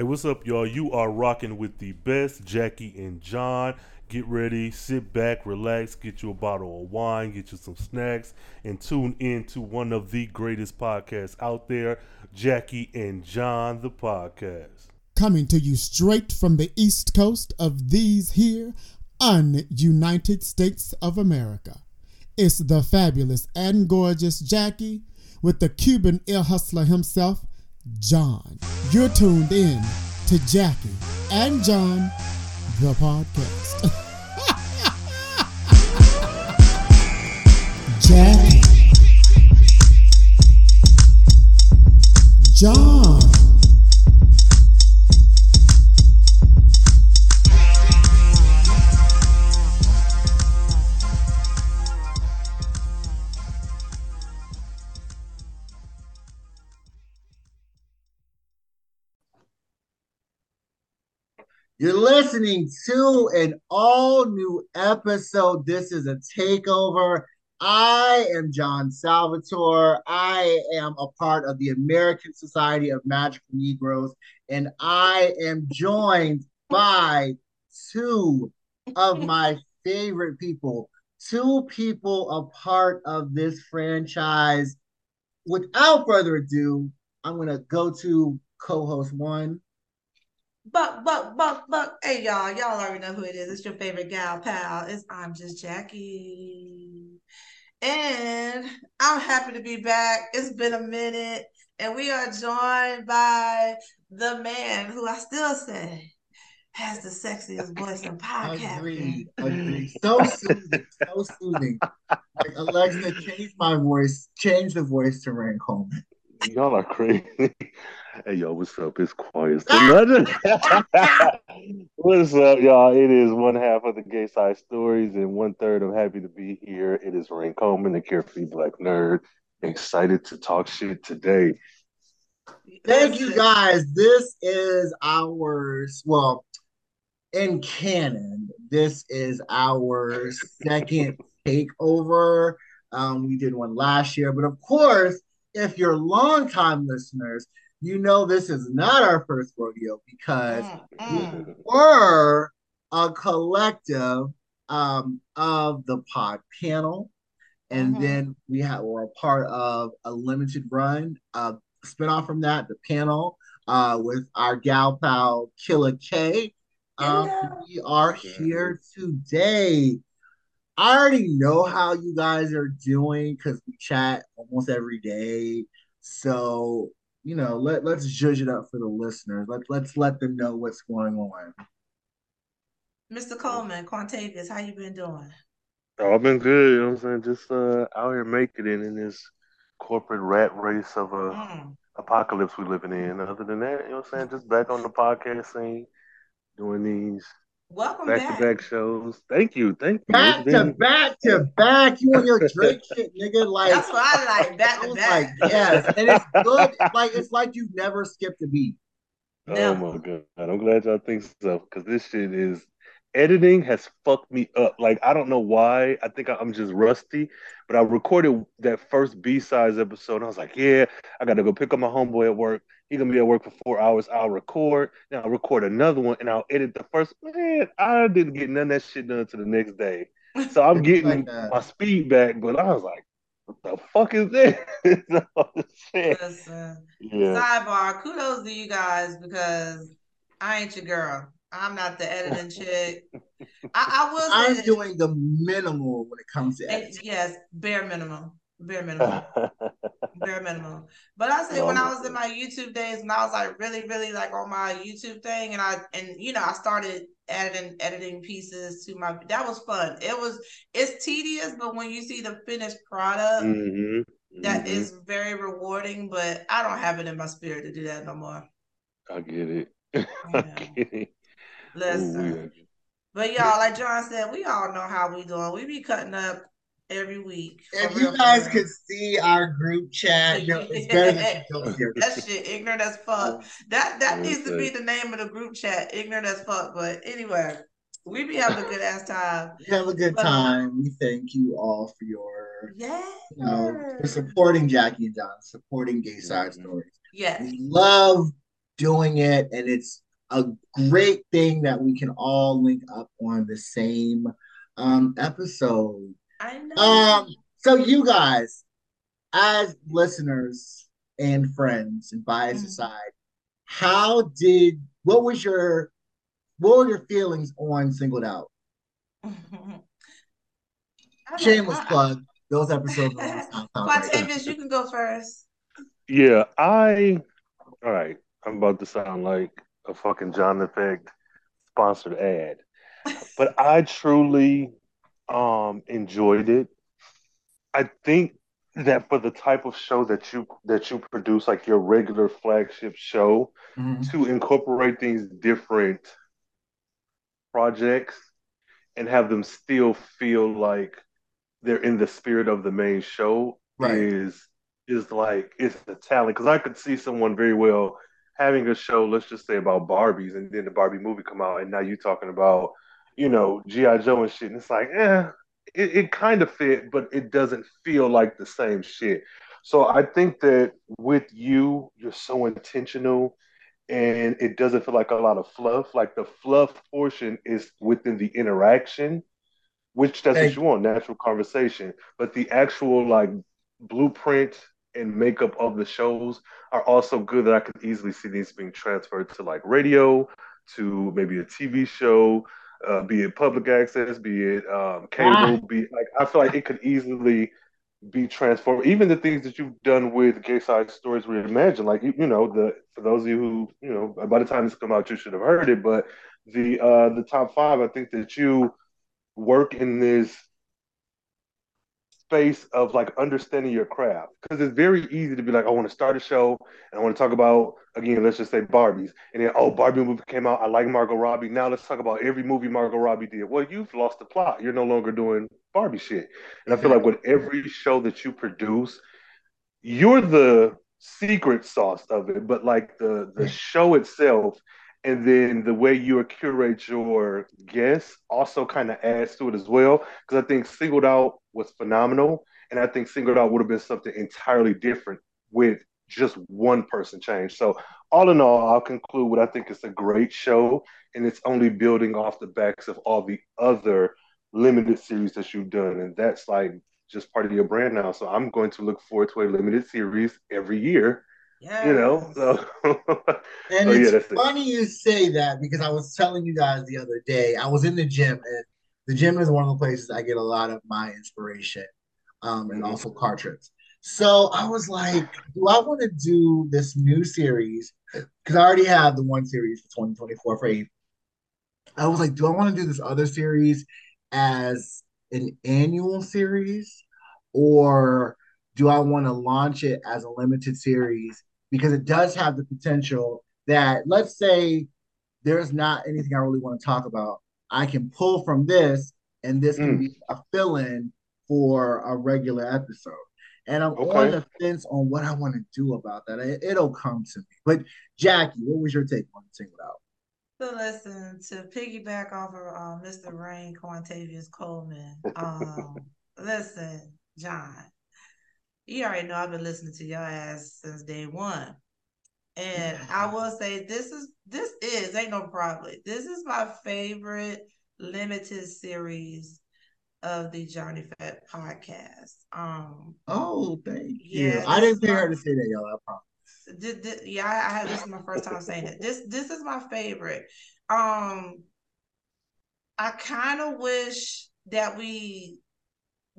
Hey, what's up, y'all? You are rocking with the best, Jackie and John. Get ready, sit back, relax, get you a bottle of wine, get you some snacks, and tune in to one of the greatest podcasts out there, Jackie and John, the podcast. Coming to you straight from the east coast of these here un-United States of America. It's the fabulous and gorgeous Jackie with the Cuban ear hustler himself, John. You're tuned in to Jackie and John, the podcast. Jackie. John. You're listening to an all new episode. This is a takeover. I am John Salvatore. I am a part of the American Society of Magical Negroes, and I am joined by two of my favorite people, two people a part of this franchise. Without further ado, I'm going to go to co host one. Buck, buck, buck, buck. Hey, y'all. Y'all already know who it is. It's your favorite gal pal. It's I'm just Jackie. And I'm happy to be back. It's been a minute. And we are joined by the man who I still say has the sexiest voice in podcasting. Agreed. Agreed. So soothing. So soothing. Like Alexa, change my voice. Change the voice to Rhayne Coleman. Y'all are crazy. Hey yo, what's up? It's quiet. So what's up, y'all? It is one half of the Gay Side Stories and one third. I'm happy to be here. It is Rhayne Coleman, the carefree black nerd. Excited to talk shit today. Thank you guys. This is our well in canon. This is our second takeover. Um, we did one last year, but of course, if you're longtime listeners, you know this is not our first rodeo because Mm, we were a collective um, of the pod panel, and Mhm. then we had were a part of a limited run, uh, spinoff from that, the panel uh, with our gal pal Killer K. Um, we are here today. I already know how you guys are doing because we chat almost every day. So you know, let let's judge it up for the listeners. Let let's let them know what's going on. Mr. Coleman, Quantavious, how you been doing? Oh, I've been good, you know what I'm saying? Just uh, out here making it in this corporate rat race of a Mm. apocalypse we're living in. Other than that, you know what I'm saying? Just back on the podcast scene, doing these Welcome back back. to back shows. Thank you, thank you. Back It's to back to back, you and your Drake shit, nigga. Like That's what I like. Back I to oh was back. like, yes, and it's good. Like it's like you never skipped a beat. Oh No. my god, I'm glad y'all think so because this shit is editing has fucked me up. Like I don't know why. I think I'm just rusty. But I recorded that first B sides episode. And I was like, yeah, I got to go pick up my homeboy at work. He gonna be at work for four hours. I'll record. Then I'll record another one, and I'll edit the first. Man, I didn't get none of that shit done to the next day. So I'm getting Like my speed back. But I was like, what the fuck is this? Oh. Listen, Yeah. sidebar, kudos to you guys because I ain't your girl. I'm not the editing chick. I, I will say I'm doing the minimal when it comes to editing. yes, bare minimum. Bare minimum. bare minimum. But I say when I was in my YouTube days, when I was like really, really like on my YouTube thing, and I and you know I started editing editing pieces to my that was fun. It was it's tedious, but when you see the finished product, hmm that is very rewarding. But I don't have it in my spirit to do that no more. I get it. Yeah. I get it. Listen. Ooh. But y'all, like John said, we all know how we doing. We be cutting up every week. If you guys could see our group chat, know, it's better don't That shit ignorant as fuck. That that needs to be the name of the group chat, ignorant as fuck. But anyway, we be having a good ass time. We have a good But- uh, time. We thank you all for your, Yeah. you know, for supporting Jackie and John, supporting Gay Side. Stories. Yes. We love doing it, and it's a great thing that we can all link up on the same um, episode. I know. Um, so you guys, as listeners and friends and bias Mhm. aside, how did what was your what were your feelings on singled out? I don't- Shameless I- I- plug. Those episodes are on SoundCloud right now. Quantavious, you can go first. Yeah, I. All right, I'm about to sound like a fucking John Effect sponsored ad, but I truly um enjoyed it. I think that for the type of show that you that you produce, like your regular flagship show, Mhm. to incorporate these different projects and have them still feel like they're in the spirit of the main show Right. is is like it's the talent because I could see someone very well having a show, let's just say about Barbies, and then the Barbie movie come out, and now you're talking about you know GI Joe and shit, and it's like, eh, it, it kind of fit, but it doesn't feel like the same shit. So I think that with you, you're so intentional and it doesn't feel like a lot of fluff. Like the fluff portion is within the interaction, which that's Hey. what you want, natural conversation. But the actual like blueprint and makeup of the shows are also good that I could easily see these being transferred to like radio, to maybe a TV show, uh, be it public access, be it um, cable, Ah. be like I feel like it could easily be transformed. Even the things that you've done with Gay Side Stories Reimagined, like you, you know, the for those of you who you know, by the time this come out, you should have heard it. But the uh, the top five, I think that you work in this space of like understanding your craft because it's very easy to be like, I want to start a show and I want to talk about again, let's just say Barbies, and then oh, Barbie movie came out. I like Margot Robbie. Now let's talk about every movie Margot Robbie did. Well, you've lost the plot. You're no longer doing Barbie shit. And I feel like with every show that you produce, you're the secret sauce of it, but like the the show itself and then the way you curate your guests also kind of adds to it as well. Because I think Singled Out was phenomenal, and I think Singled Out would have been something entirely different with just one person change. So all in all, I'll conclude what I think is a great show, and it's only building off the backs of all the other limited series that you've done, and that's like just part of your brand now. So I'm going to look forward to a limited series every year. Yes. You know, so And Oh, yeah, it's that's it. funny you say that because I was telling you guys the other day, I was in the gym, and the gym is one of the places I get a lot of my inspiration um, and Mhm. also car trips. So I was like, do I want to do this new series? Because I already have the one series for 2024 for eight. I was like, do I want to do this other series as an annual series? Or do I want to launch it as a limited series? Because it does have the potential that, let's say, there's not anything I really want to talk about. I can pull from this, and this can Mm. be a fill in for a regular episode. And I'm on the fence on what I want to do about that. It, it'll come to me. But Jackie, what was your take on Singled Out? So listen, to piggyback off of uh, Mr. Rhayne Quantavious Coleman, um, listen, John, you already know I've been listening to your ass since day one. And I will say this is this is ain't no problem. This is my favorite limited series of the John Effect podcast. Um Oh, thank you. Yeah, I didn't pay her to say that, y'all. I promise. Did, did, yeah, I, I had this is my first time saying it. This this is my favorite. Um, I kind of wish that we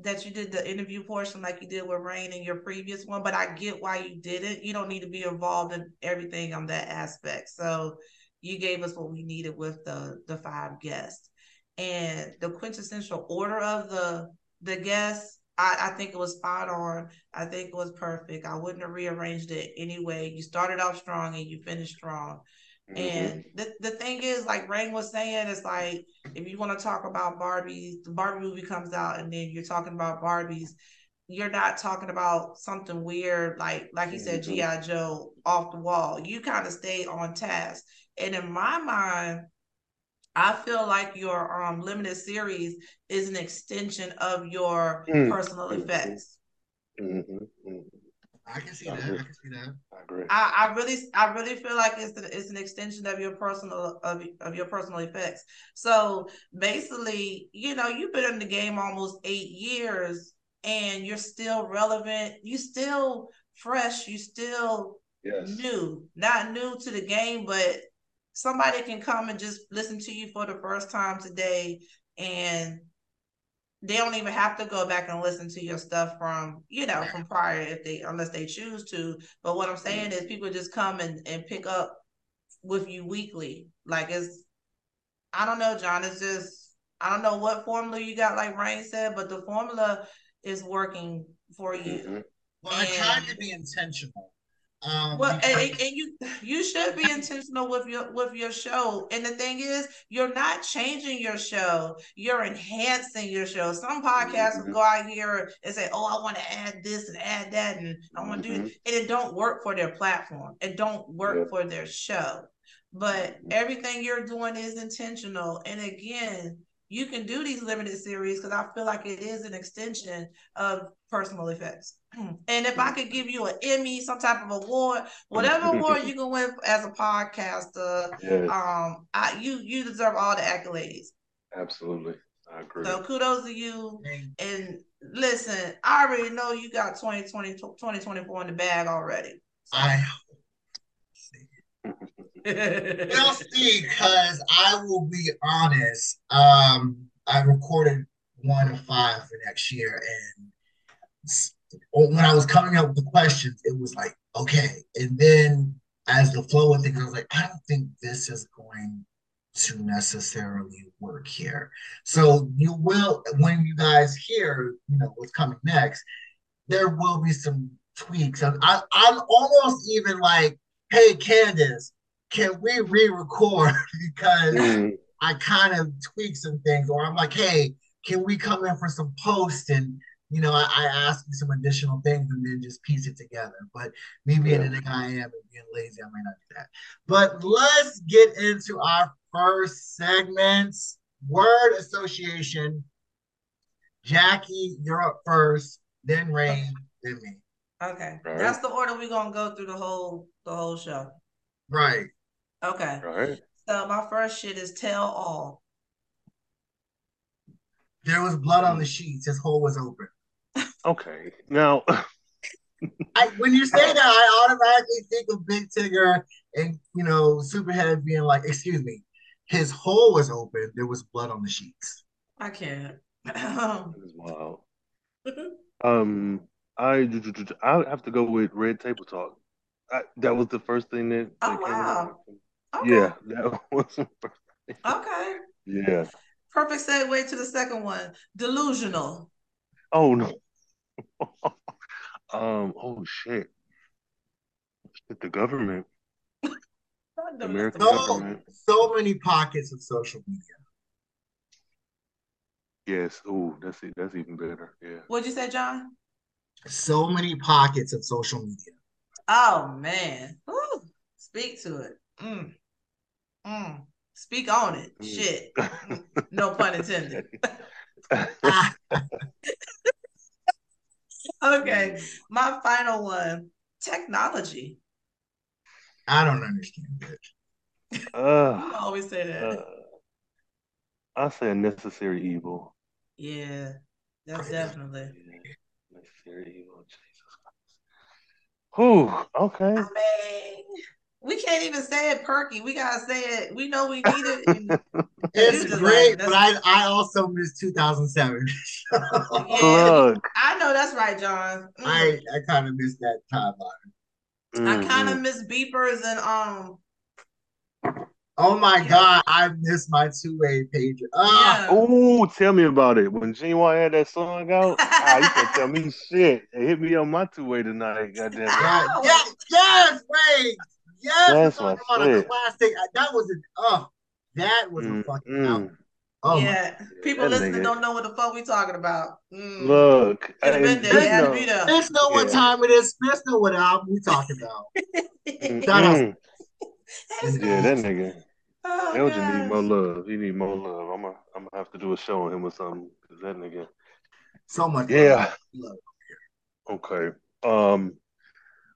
that you did the interview portion like you did with Rhayne in your previous one, but I get why you did it. You don't need to be involved in everything on that aspect. So you gave us what we needed with the the five guests and the quintessential order of the the guests. I, I think it was spot on. I think it was perfect. I wouldn't have rearranged it anyway. You started off strong and you finished strong. Mhm. And the, the thing is, like Rhayne was saying, it's like if you want to talk about Barbies, the Barbie movie comes out and then you're talking about Barbies, you're not talking about something weird like like he said, Mhm. G.I. Joe off the wall. You kind of stay on task. And in my mind, I feel like your um limited series is an extension of your Mm. personal effects. Mhm. Mhm. I can see that. I can see that. I agree. I, I really I really feel like it's an, it's an extension of your personal of, of your personal effects. So basically, you know, you've been in the game almost eight years and you're still relevant. You still fresh. You still yes. new. Not new to the game, but somebody can come and just listen to you for the first time today and they don't even have to go back and listen to your stuff from you know from prior if they unless they choose to but what i'm saying is people just come and, and pick up with you weekly like it's i don't know john it's just i don't know what formula you got like Rhayne said but the formula is working for you Mhm. Well, I tried to be intentional. Um, well, and, and- you you should be intentional with your with your show. And the thing is, you're not changing your show; you're enhancing your show. Some podcasts Mhm. will go out here and say, "Oh, I want to add this and add that, and I want to do," Mhm. it. and it don't work for their platform. It don't work Yeah. for their show. But Mhm. everything you're doing is intentional. And again, you can do these limited series because I feel like it is an extension of personal effects. And if I could give you an Emmy, some type of award, whatever award you can win as a podcaster, Yes. um, I you you deserve all the accolades. Absolutely. I agree. So kudos to you. And listen, I already know you got 2020, 2024 in the bag already. I We'll see, because I will be honest. Um, I recorded one of five for next year, and when I was coming up with the questions, it was like, okay. And then as the flow of things, I was like, I don't think this is going to necessarily work here. So you will, when you guys hear, you know, what's coming next, there will be some tweaks. I'm, I, I'm almost even like, hey, Candace, can we re-record because Mhm. I kind of tweak some things, or I'm like, hey, can we come in for some post and you know, I, I ask you some additional things and then just piece it together. But me being Yeah. the nigga I am and being lazy, I might not do that. But let's get into our first segment, word association. Jackie, you're up first, then Rhayne, then me. Okay. Right. That's the order we're gonna go through the whole the whole show. Right. Okay. Right. So my first shit is tell all. There was blood on the sheets. His hole was open. Okay. Now, I, when you say that, I automatically think of Big Tigger and you know Superhead being like, "Excuse me, his hole was open. There was blood on the sheets." I can't. wow. Um, I I have to go with Red Table Talk. I, that was the first thing that, that Oh, came to wow. mind. Okay. Yeah, that was the first thing. Okay. Yeah. Perfect segue to the second one. Delusional. Oh no. um. Oh shit. Shit, The government, the American So, government. so many pockets of social media. Yes. Oh, that's it. That's even better. Yeah. What'd you say, John? So many pockets of social media. Oh man. Woo. Speak to it. Mm. Mm. Speak on it. Mm. Shit. No pun intended. Okay. My final one. Technology. I don't understand it. You Uh, always say that. uh, I say a necessary evil. yeah. That's definitely. Yeah. Necessary evil. Jesus Christ. Whew. Okay. I mean, we can't even say it perky. We gotta say it. We know we need it. and- It's just great, like- but I I also miss 2007. Yeah. Look. I know that's right, John. Mm. I I kind of miss that timeline. I kind of miss beepers and um. Oh my Yeah. god, I missed my two-way pager. Ah, Yeah. Oh, tell me about it. When Ginuwine had that song out, ah, you can tell me shit. It hit me on my two way tonight. Goddamn. it. yeah, yeah, yes, Ray. Yes, we're talking my about a classic. That was a oh, that was a Mm, fucking mm. album. Oh my yeah, people that listening nigga. don't know what the fuck we talking about. Mm. Look, Could have been there. They you know- be there. Spence know what time it is. Spence know what album we talking about. Mm, Shout out. mm. Yeah, that nigga. Oh, Elgin need more love. He need more love. I'm gonna I'm gonna have to do a show on him or something. Cause that nigga. So much. Yeah. love. Okay. Um,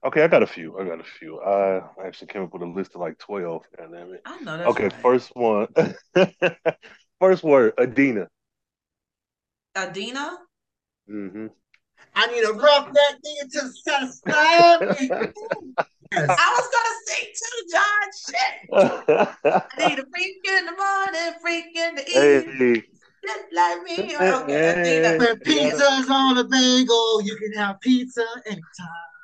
Okay, I got a few. I got a few. I actually came up with a list of like twelve. God damn it. I know that's Okay, right. first one. first word, Adina. Adina. Mm-hmm. I need a rough that nigga to satisfy me. Yes. I was gonna sing too, John. Shit. I need a freak in the morning, freak in the evening, hey, just like me. Okay, Adina. When pizza's on a bagel, you can have pizza anytime.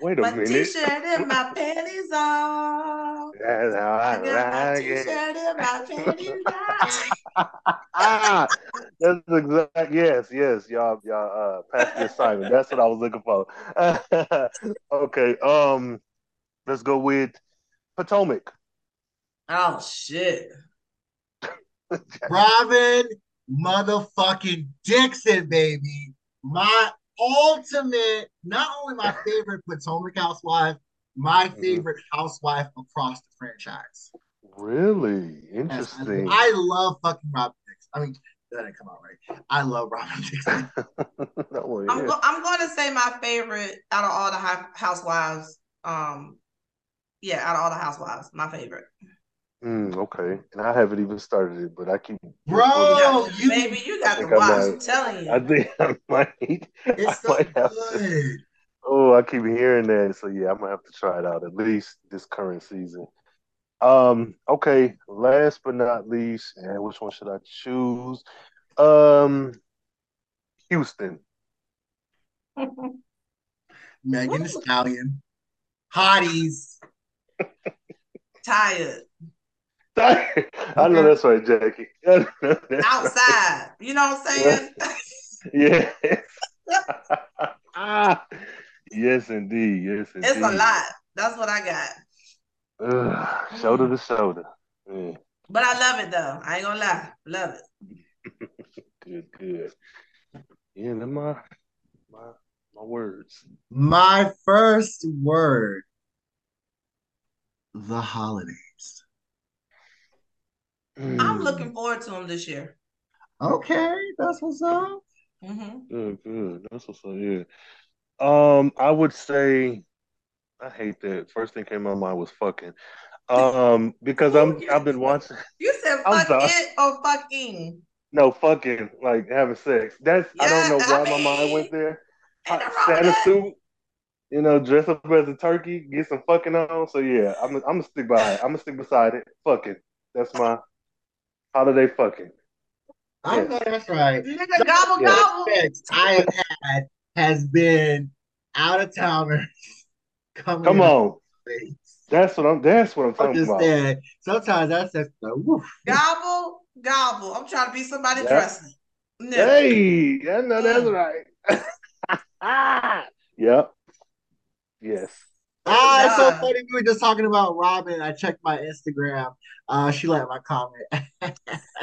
Wait a My minute. t-shirt and my panties on. That's how I I got my like it. t-shirt and my panties on. ah, that's exact. Yes, yes, y'all, y'all. Uh, pass the assignment. That's what I was looking for. okay. Um, let's go with Potomac. Oh shit. Robin motherfucking Dixon, baby. My ultimate, not only my favorite Potomac housewife, my Mhm. favorite housewife across the franchise. Really Yes, I, interesting. I love fucking Robin Dixon. I mean, that didn't come out right. I love Robin Dixon. That one, I'm yeah. go- I'm going to say my favorite out of all the housewives. Um, yeah, out of all the housewives, my favorite. Mm, okay, and I haven't even started it, but I keep. Bro, Yeah, you- baby, you got think to I watch. might- I'm telling you. I think I might. I so might have to. Oh, I keep hearing that, so yeah, I'm gonna have to try it out at least this current season. Um, okay, last but not least, and which one should I choose? Um, Houston. Megan Thee Stallion. Hotties. Tired I know that's right, Jackie. That's outside. You know what I'm saying? yeah. Yes. ah, yes, indeed. Yes, indeed. it's a lot. That's what I got. Ugh, shoulder to shoulder. Yeah, But I love it though. I ain't gonna lie. Love it. good, good. Yeah, they're my my my words. My first word. The holidays. Mm. I'm looking forward to them this year. Okay, that's what's up. hmm Good, good. That's what's up. Yeah. Um, I would say I hate that. First thing came to my mind was fucking. Um, because I'm I've been watching. You said I'm fuck it or fucking. No, fucking like having sex. That's I don't know Yeah, I why my mind went there. Ain't nothing Santa that. suit, you know, dress up as a turkey, get some fucking on. So yeah, I'm I'm gonna stick by it. I'm gonna stick beside it. Fucking. That's my holiday fucking. I Yes. know that's right. Nigga, gobble Yeah. gobble. I have had has been out of towners. Come on. the That's what I'm that's what I'm talking about. Understand? Sometimes that's just the woof. Gobble gobble. I'm trying to be somebody Yeah. dressing. Nigga. Hey, I know that's Mm. right. yep. Yes. Ah, it's so funny. We were just talking about Robin. I checked my Instagram. Uh, she liked my comment.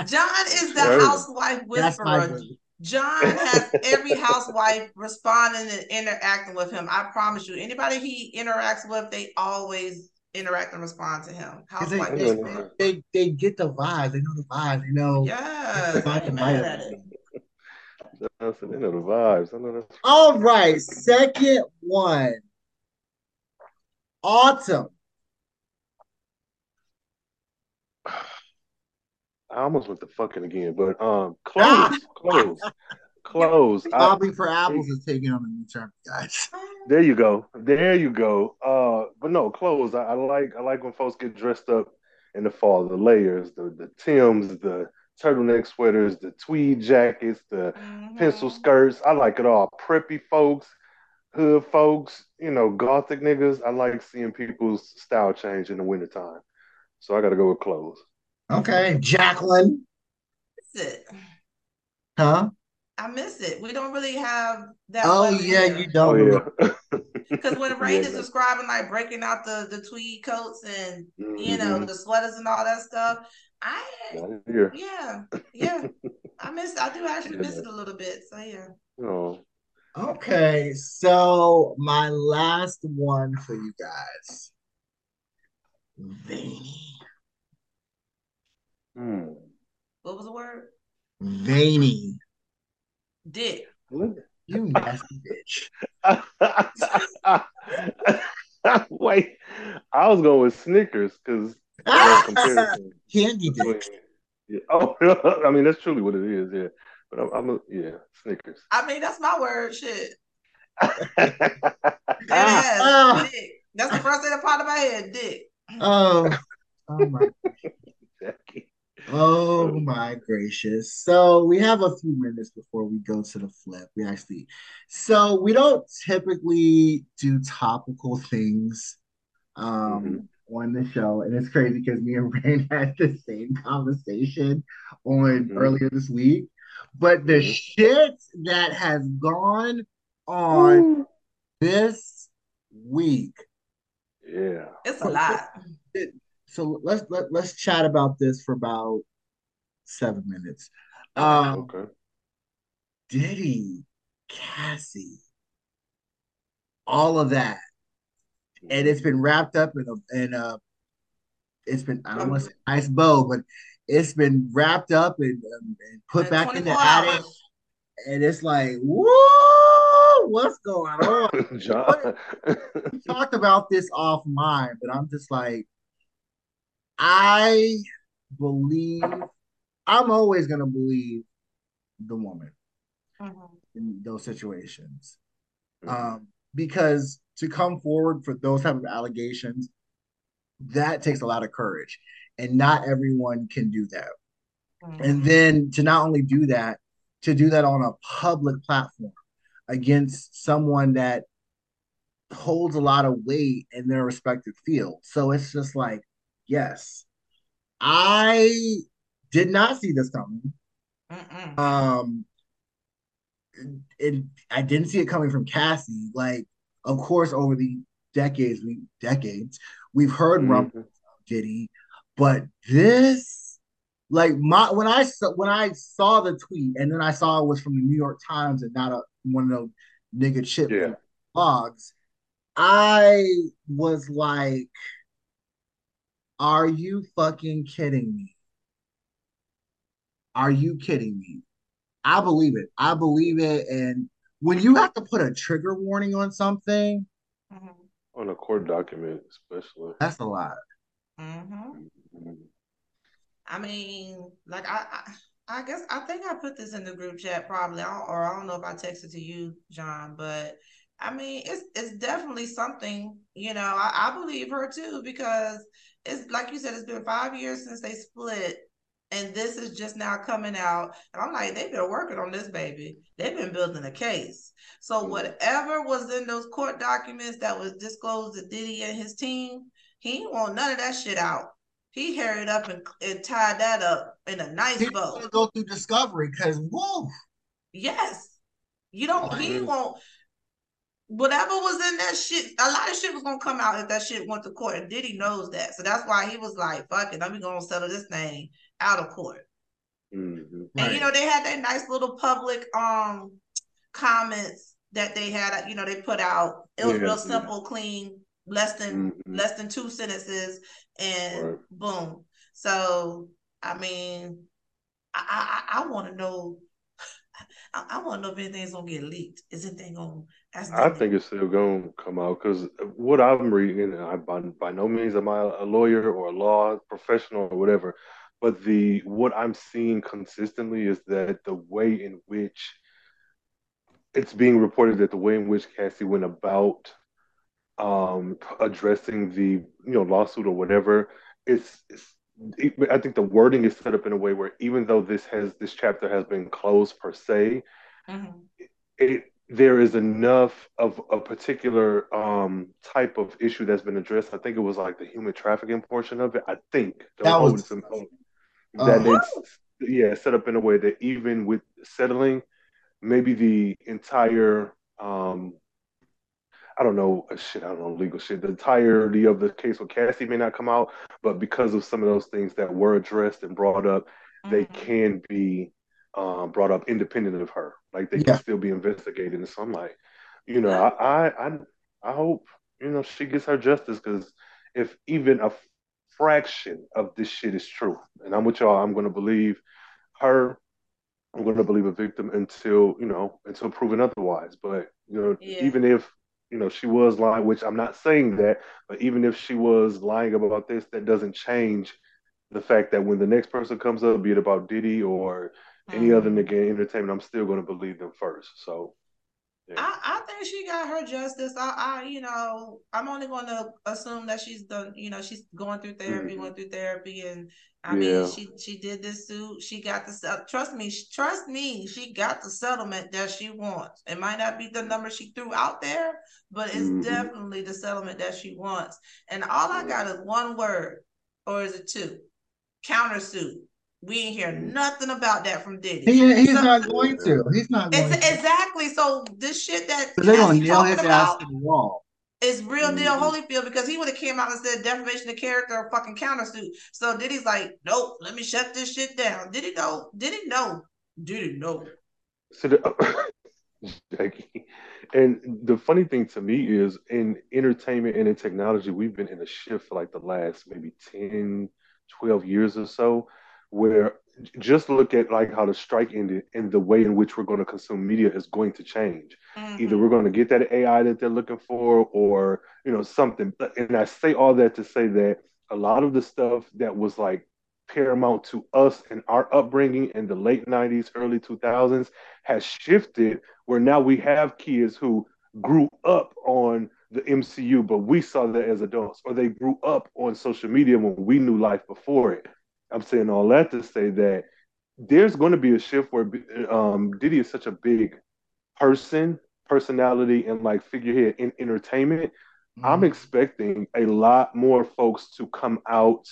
John is the Sure. housewife whisperer. John has every housewife responding and interacting with him. I promise you. Anybody he interacts with, they always interact and respond to him. They, Housewife they- whisperer. they, they get the vibes. They know the vibes. They know. Yes, I ain't mad at it. The the vibes. I know that's All right, second one. Autumn. I almost went to fucking again, but um clothes, clothes, clothes. I, Bobbing for apples is taking on a new term, guys. there you go. There you go. Uh but no, clothes. I, I like I like when folks get dressed up in the fall, the layers, the the Tims, the turtleneck sweaters, the tweed jackets, the pencil Mhm. skirts. I like it all. Preppy folks, hood folks, you know, gothic niggas. I like seeing people's style change in the wintertime. So I gotta go with clothes. Okay, Jacqueline. Miss it. Huh? I miss it. We don't really have that. Oh yeah, here. you Oh don't. yeah. Because when Rhayne Yeah, is describing like breaking out the the tweed coats and you know mhm. the sweaters and all that stuff, I Not yeah yeah I miss I do actually miss it a little bit. So yeah. Oh. Okay, so my last one for you guys. Veiny. Hmm. What was the word? Veiny. Dick. You nasty bitch. Wait, I was going with Snickers because candy dick. Yeah. Oh, I mean that's truly what it is. Yeah, but I'm, I'm a, yeah Snickers. I mean that's my word. Shit. That is dick. That's the first thing that popped in my head. Dick. Oh, oh my, Jackie. oh my gracious! So we have a few minutes before we go to the flip. We actually, so we don't typically do topical things um, on the show, and it's crazy because me and Rhayne had the same conversation on Mhm. earlier this week. But the Mhm. shit that has gone on this week. Yeah. It's a lot. So let's let, let's chat about this for about seven minutes. Um, Okay. Diddy, Cassie, all of that, and it's been wrapped up in a in a. It's been I don't want to say nice bow, but it's been wrapped up and, um, and put In back in the 24 attic, hours. and it's like, whoa, what's going on? John. we talked about this offline, but I'm just like, I believe, I'm always gonna believe the woman Mhm. in those situations, um, because to come forward for those type of allegations, that takes a lot of courage, and not everyone can do that. And then to not only do that, to do that on a public platform against someone that holds a lot of weight in their respective field. So it's just like, yes, I did not see this coming. Mm-mm. Um, and I didn't see it coming from Cassie. Like, of course, over the decades, we decades, we've heard Mhm. rumblings of Diddy, but this, like, my when I saw when I saw the tweet, and then I saw it was from the New York Times and not a one of those nigga chip Yeah. blogs. I was like, "Are you fucking kidding me? Are you kidding me?" I believe it. I believe it. And when you have to put a trigger warning on something, Mhm. On a court document, especially. that's a lot. Mhm. I mean, like I, I, I guess I think I put this in the group chat probably, I or I don't know if I texted to you, John, but I mean, it's it's definitely something. You know, I, I believe her too because it's like you said, it's been five years since they split, and this is just now coming out, and I'm like, they've been working on this baby. They've been building a case. So Mhm. whatever was in those court documents that was disclosed to Diddy and his team, he want none of that shit out. He hurried up and, and tied that up in a nice He bow. want to go through discovery because whoa, Yes. You don't he Mhm. won't whatever was in that shit, a lot of shit was gonna come out if that shit went to court. And Diddy knows that. So that's why he was like, fuck it, I'm gonna settle this thing out of court. Mhm. And you know, they had that nice little public um comments that they had, you know, they put out. It was Yeah, real yeah. simple, clean, less than Mhm. less than two sentences, and Right. boom. So I mean, I I, I want to know. I, I want to know if anything's gonna get leaked. Is anything gonna? I think it's still going to come out because what I'm reading, and I by, by no means am I a lawyer or a law professional or whatever, but the what I'm seeing consistently is that the way in which it's being reported that the way in which Cassie went about um, addressing the you know lawsuit or whatever, it's, it's I think the wording is set up in a way where even though this has this chapter has been closed per se, Mhm. it there is enough of a particular um, type of issue that's been addressed. I think it was like the human trafficking portion of it. I think That was- hold it to that Uh, it's yeah set up in a way that even with settling, maybe the entire um, I don't know shit. I don't know legal shit. The entirety of the case with Cassie may not come out, but because of some of those things that were addressed and brought up, they Mhm. can be um, brought up independent of her. Like they Yeah. can still be investigated. And so I'm like, you know, I I I, I hope you know she gets her justice because if even a fraction of this shit is true, and I'm with y'all, I'm going to believe her. I'm going to believe a victim until you know until proven otherwise. But you know, Yeah. even if you know she was lying, which I'm not saying that, but even if she was lying about this, that doesn't change the fact that when the next person comes up, be it about Diddy or any mm-hmm. other nigga in entertainment, I'm still going to believe them first. So, yeah. I, I think she got her justice. I, I, you know, I'm only going to assume that she's done. You know, she's going through therapy, Mhm. going through therapy, and I Yeah. mean, she she did this suit. She got the trust me, trust me. She got the settlement that she wants. It might not be the number she threw out there, but it's Mhm. definitely the settlement that she wants. And all I got is one word, or is it two? Countersuit. We ain't hear nothing about that from Diddy. He, he's So- not going to. He's not going to. exactly. So this shit that they're gonna Cassie nail his ass about to the wall. is real deal Mhm. Holyfield because he would have came out and said defamation of character or fucking countersuit. So Diddy's like, nope, let me shut this shit down. Did he know? Did he know? Did he know? So the, Jackie, and the funny thing to me is in entertainment and in technology, we've been in a shift for like the last maybe 10, 12 years or so, where just look at like how the strike ended and the way in which we're going to consume media is going to change. Either Mhm. we're going to get that AI that they're looking for or, you know, something. And I say all that to say that a lot of the stuff that was like paramount to us and our upbringing in the late 90s, early 2000s has shifted where now we have kids who grew up on the MCU, but we saw that as adults, or they grew up on social media when we knew life before it. I'm saying all that to say that there's going to be a shift where um, Diddy is such a big person, personality, and like figurehead in entertainment. I'm Mhm. expecting a lot more folks to come out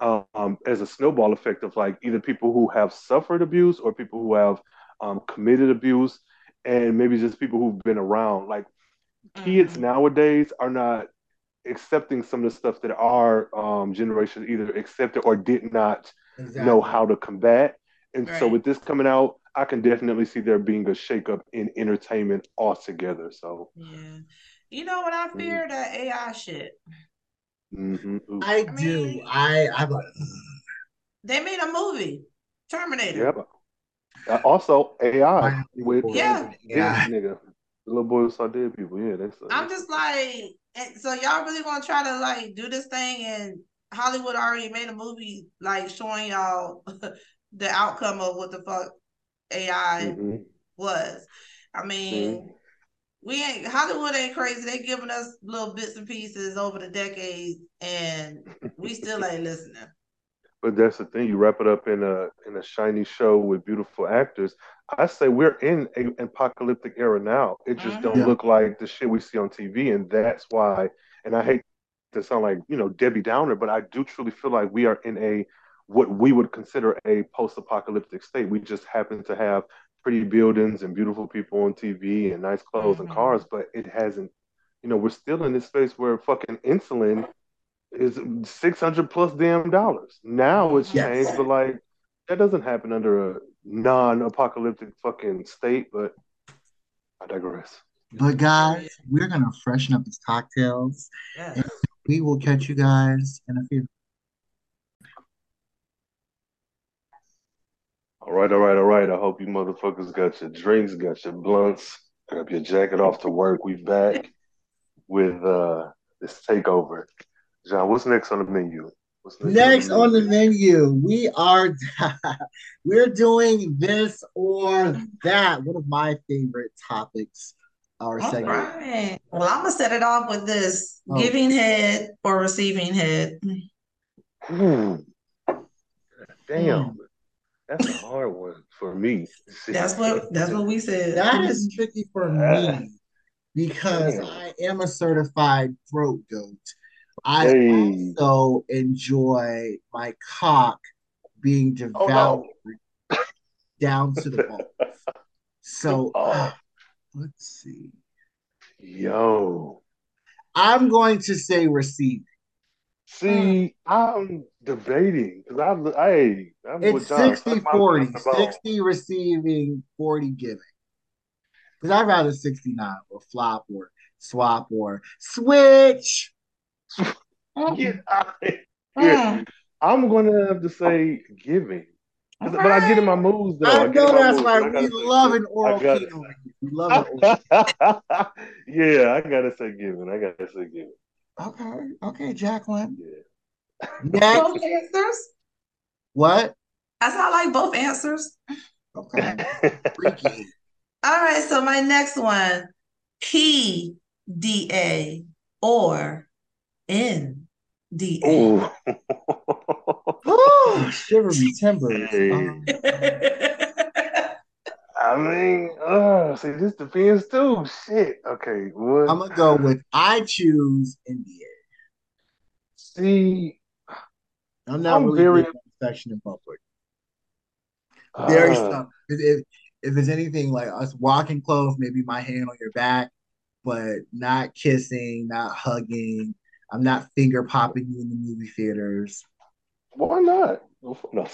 um, as a snowball effect of like either people who have suffered abuse or people who have um, committed abuse, and maybe just people who've been around. Like kids Mhm. nowadays are not accepting some of the stuff that our um, generation either accepted or did not Exactly. know how to combat. And so with this coming out, I can definitely see there being a shakeup in entertainment altogether. So Yeah. You know what I Mm-hmm. fear? That AI shit. mhm, ooh. I I do. mean- I I'm like, They made a movie, Terminator. Yep. Uh, also, AI with Yeah. Yeah. nigga, the little boy who saw dead people. Yeah, that's. I'm just like, and so y'all really want to try to like do this thing, and Hollywood already made a movie like showing y'all the outcome of what the fuck AI Mhm. was. I mean, we ain't Hollywood ain't crazy. They giving us little bits and pieces over the decades, and we still ain't listening. But that's the thing. You wrap it up in a in a shiny show with beautiful actors. I say we're in a, an apocalyptic era now. It just don't Yeah. look like the shit we see on TV, and that's why. And I hate to sound like you know Debbie Downer, but I do truly feel like we are in a what we would consider a post-apocalyptic state. We just happen to have pretty buildings and beautiful people on TV and nice clothes and Mhm. cars, but it hasn't. You know, we're still in this space where fucking insulin is six hundred plus damn dollars. Now it's Yes. changed, but like that doesn't happen under a non-apocalyptic fucking state. But I digress. But guys, we're gonna freshen up these cocktails. Yeah. We will catch you guys in a few. All right, all right, all right. I hope you motherfuckers got your drinks, got your blunts, grab your jacket off to work. We back with uh this takeover. John, what's next on the menu? What's Next on the menu, we are we're doing this or that. One of my favorite topics. Our All segment. right. Well, I'm gonna set it off with this: Oh. giving head or receiving head. Ooh. Damn. Hmm. That's a hard one for me. That's what that's what we said. That is tricky for me because Damn. I am a certified throat goat. I Hey. also enjoy my cock being Oh, devoured no. down to the balls. So Oh. Uh, let's see. Yo. I'm going to say receive. See, hmm. I'm debating because I, I, I'm It's John. 60 40, 60 receiving, 40 giving. Because I'd rather 69 or flop or swap or switch. Get out of here. Mm. I'm gonna have to say giving. But I get in my moods though. I get know that's moods, right. I We gotta say love an given. Oral got king. We love an oral. yeah, I gotta say giving. I gotta say giving. Okay, okay, Jacqueline. Yeah. Next, Both answers. what? I sound like both answers. Okay. All right, so my next one, PDA or NDA. Ooh. Oh, shiver me timbers. Hey. Um, I mean, uh, see, this depends too. Shit. Okay. What? I'm gonna go with I choose NDA. see. I'm not I'm really very- big on affection in public. Very uh, stuff. If, if if it's anything like us walking close, maybe my hand on your back, but not kissing, not hugging. I'm not finger popping you in the movie theaters. Why not? No.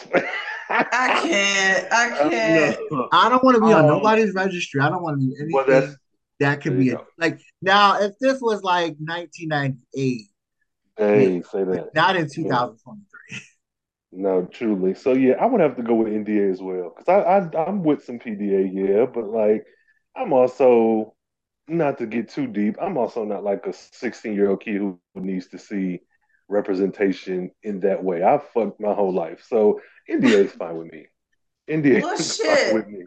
I can't. I can't. No. I don't want to be on Um, nobody's registry. I don't want to be anything Well, that's that could be a, like now. If this was like 1998, Hey, say that. not in 2023. No, truly. So yeah, I would have to go with NDA as well because I, I I'm with some PDA, yeah, but like I'm also not to get too deep. I'm also not like a 16 year old kid who needs to see representation in that way. I've fucked my whole life, so NDA is fine with me. NDA Well, is shit. fine with me.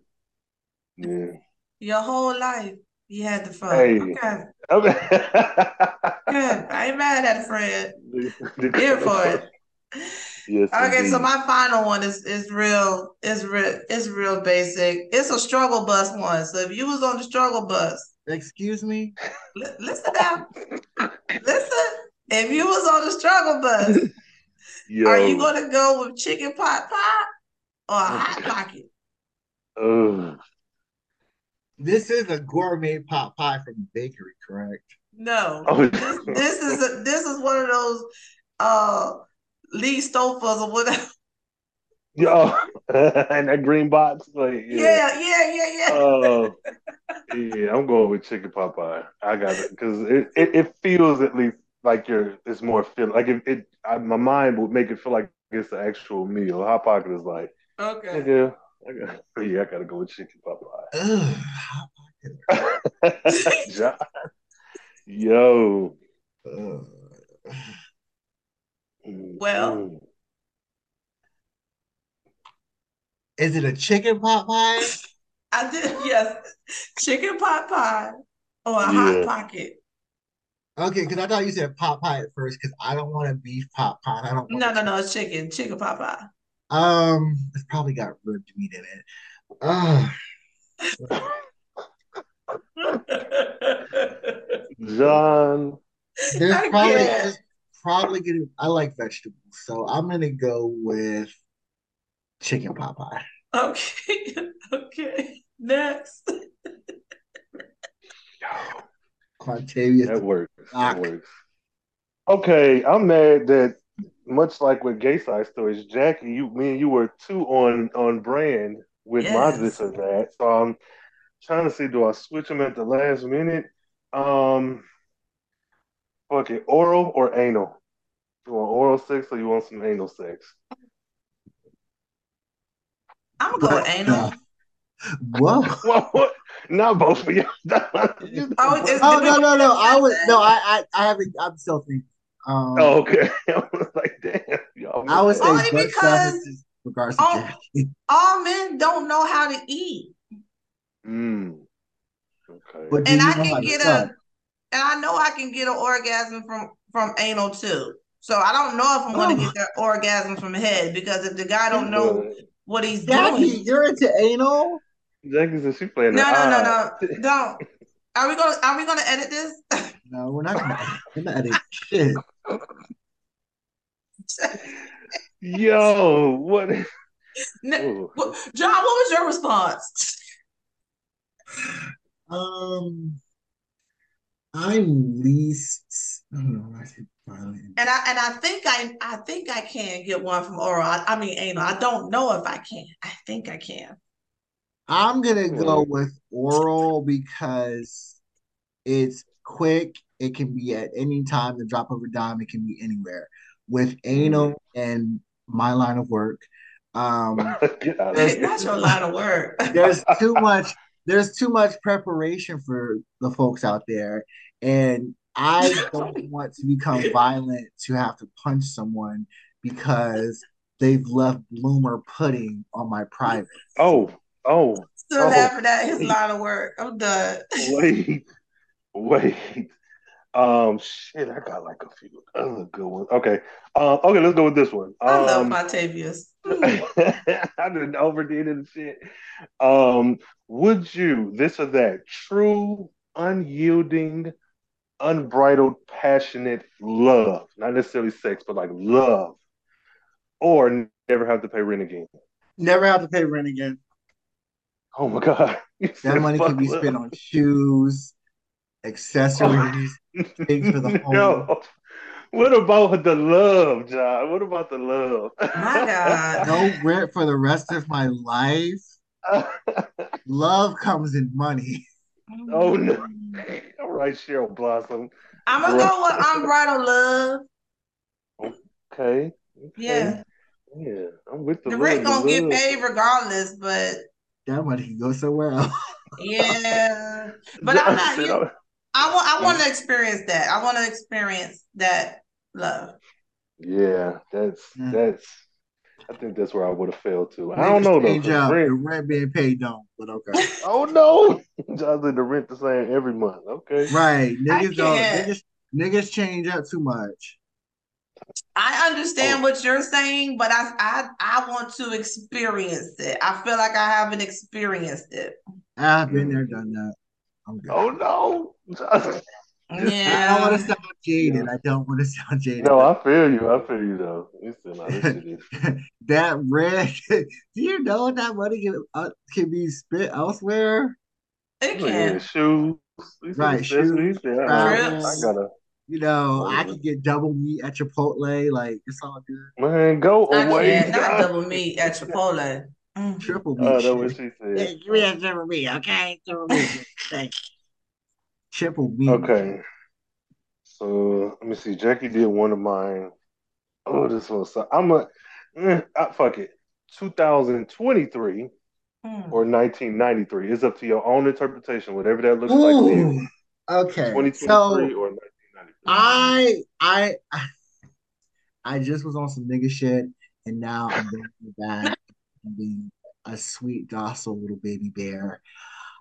Yeah. Your whole life, you had the fun. Hey. Okay, I good. I ain't mad at Fred. Here for it. Yes. Okay, so my final one is is real, is real, it's real basic. It's a struggle bus one. So if you was on the struggle bus, Excuse me. li- listen now, listen. If you was on the struggle bus, Yo. are you gonna go with chicken pot pie or a hot pocket? Ugh. This is a gourmet pot pie from the bakery, correct? No, Oh, this, this is a, this is one of those uh Lee Stouffer's or whatever. Yo, and that green box, like Yeah, yeah, yeah, yeah. Oh, yeah, I'm going with chicken pot pie. I got it because it, it, it feels at least like you're. It's more feel like it. it I, my mind would make it feel like it's an actual meal. Hot pocket is like, okay. yeah, I got, yeah, I gotta go with chicken pot Ugh. pie. John, yo, Ugh. Mm, well. Mm. Is it a chicken pot pie? I did yes, chicken pot pie or a Yeah. hot pocket. Okay, because I thought you said pot pie at first. Because I don't want a beef pot pie. I don't. Want No, no, no, it's chicken, chicken pot pie. Um, it's probably got ribbed meat in it. Ugh. John, There's I probably can't. probably gonna. I like vegetables, so I'm gonna go with chicken pot pie. okay, okay. Next. Quantavious. that works. That works. Okay, I'm mad that much like with gay side stories, Jackie, you me and you were too on on brand with my this or that. So I'm trying to see do I switch them at the last minute? Um fuck it, oral or anal? You want oral sex or you want some anal sex? I'm gonna go with anal. Whoa. Well, what? Not both of you. Oh, it's- Oh no no no! I was no I I, I haven't. I'm still thinking. Um, oh, okay. I was like, damn, y'all. I would say Only because- stuff in regards to Oh. All men don't know how to eat, Mm. Okay. But and I can to get suck? a, and I know I can get an orgasm from from anal too. So I don't know if I'm gonna Oh. get that orgasm from head because if the guy don't know what he's Jackie, doing, you're into anal? Jackie said she playing no, no, no, no, don't. Are we gonna Are we gonna edit this? No, we're not gonna. We're not edit shit. Yo, what? Ne- Ooh. what- John, what was your response? Um, I'm least. I don't know. I said violent. And I and I think I I think I can get one from oral. I, I mean anal. I don't know if I can. I think I can. I'm gonna go Hmm. with oral because it's quick. It can be at any time, the drop of a dime. It can be anywhere. With anal and my line of work, Um, Get out There's- here. That's your line of work. there's too much there's too much preparation for the folks out there and i don't want to become violent to have to punch someone because they've left bloomer pudding on my private Oh, oh, Still Oh. laughing at his line of work. I'm done. wait, wait. Um, shit, I got like a few other good ones. Okay, um, okay, let's go with this one. I love Um, Octavius. I didn't overdid it and shit. Um, would you this or that true, unyielding, unbridled, passionate love, not necessarily sex, but like love, or never have to pay rent again? never have to pay rent again Oh my god, that money can be love. spent on shoes accessories things for the home No. What about the love, John? What about the love? My God. no rent for the rest of my life love comes in money oh no! All right, Cheryl Blossom. I'm gonna go with Unbridled Love. Okay. okay. Yeah. Yeah, I'm with the, The love, rent the gonna get love. paid regardless, but that money can go somewhere else yeah. But I'm not. Said, You, I want. I want to experience that. I want to experience that love. Yeah, that's Mm. that's. I think that's where I would have failed to. I don't know though. Change 'cause up. The rent- rent being paid don't, but okay. oh no, John said the rent the same every month. Okay. Right. Niggas don't can't. niggas, niggas change up too much. I understand Oh. what you're saying, but I, I I want to experience it. I feel like I haven't experienced it. I've been mm. there, done that. I'm good. Oh no. John- I don't want to sound jaded. I don't want to sound jaded. No, I feel you. I feel you though. You still know this shit is. that red. do you know that money can, uh, can be spent elsewhere? It Oh, yeah, can. shoes. Right, shoes, Yeah, I. I gotta You know, I can get double meat at Chipotle. Like it's all good. man go I away. can't. Not double meat at Chipotle. Mm. Triple meat. Oh, that's what she Hey, said. give me that triple meat, okay? Triple meat. Thank you. Triple meat. Okay. So let me see. Jackie did one of mine. Oh, this one. So I'm a eh, ah, fuck it. 2023 Mm. or 1993. It's up to your own interpretation, whatever that looks like to you. Ooh. Okay. 2023 So or 1993. I I I just was on some nigga shit, and now I'm bringing back and being a sweet, docile little baby bear.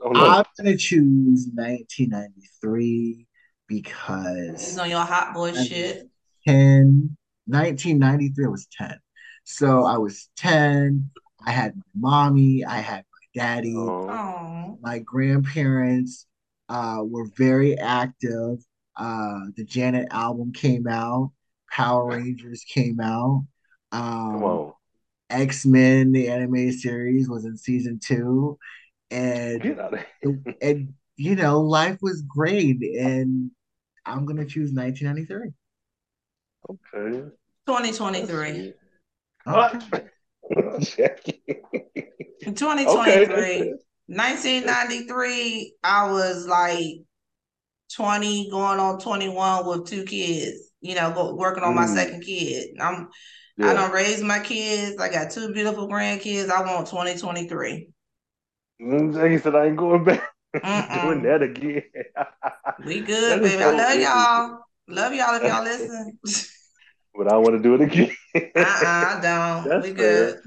Oh no. I'm gonna choose 1993 He's because on your hot boy shit. 10 1993 I was 10. So I was 10. I had my mommy, I had my daddy, Oh. Oh. my grandparents uh, were very active. Uh, the Janet album came out, Power Rangers came out. Come Um. X Men, the anime series, was in season two, and Get out and you know life was great. And I'm gonna choose 1993. Okay. 2023. What? Jackie. 2023. Okay. 1993, I was like 20, going on 21 with two kids, you know, go, working on my Mm. second kid. I'm I don't raise my kids. I got two beautiful grandkids. I want 2023. Jackie said I ain't going back. Doing that again. We good, baby. I love y'all. Love y'all if y'all listen. But I want to do it again. uh-uh, I don't. That's we fair. good.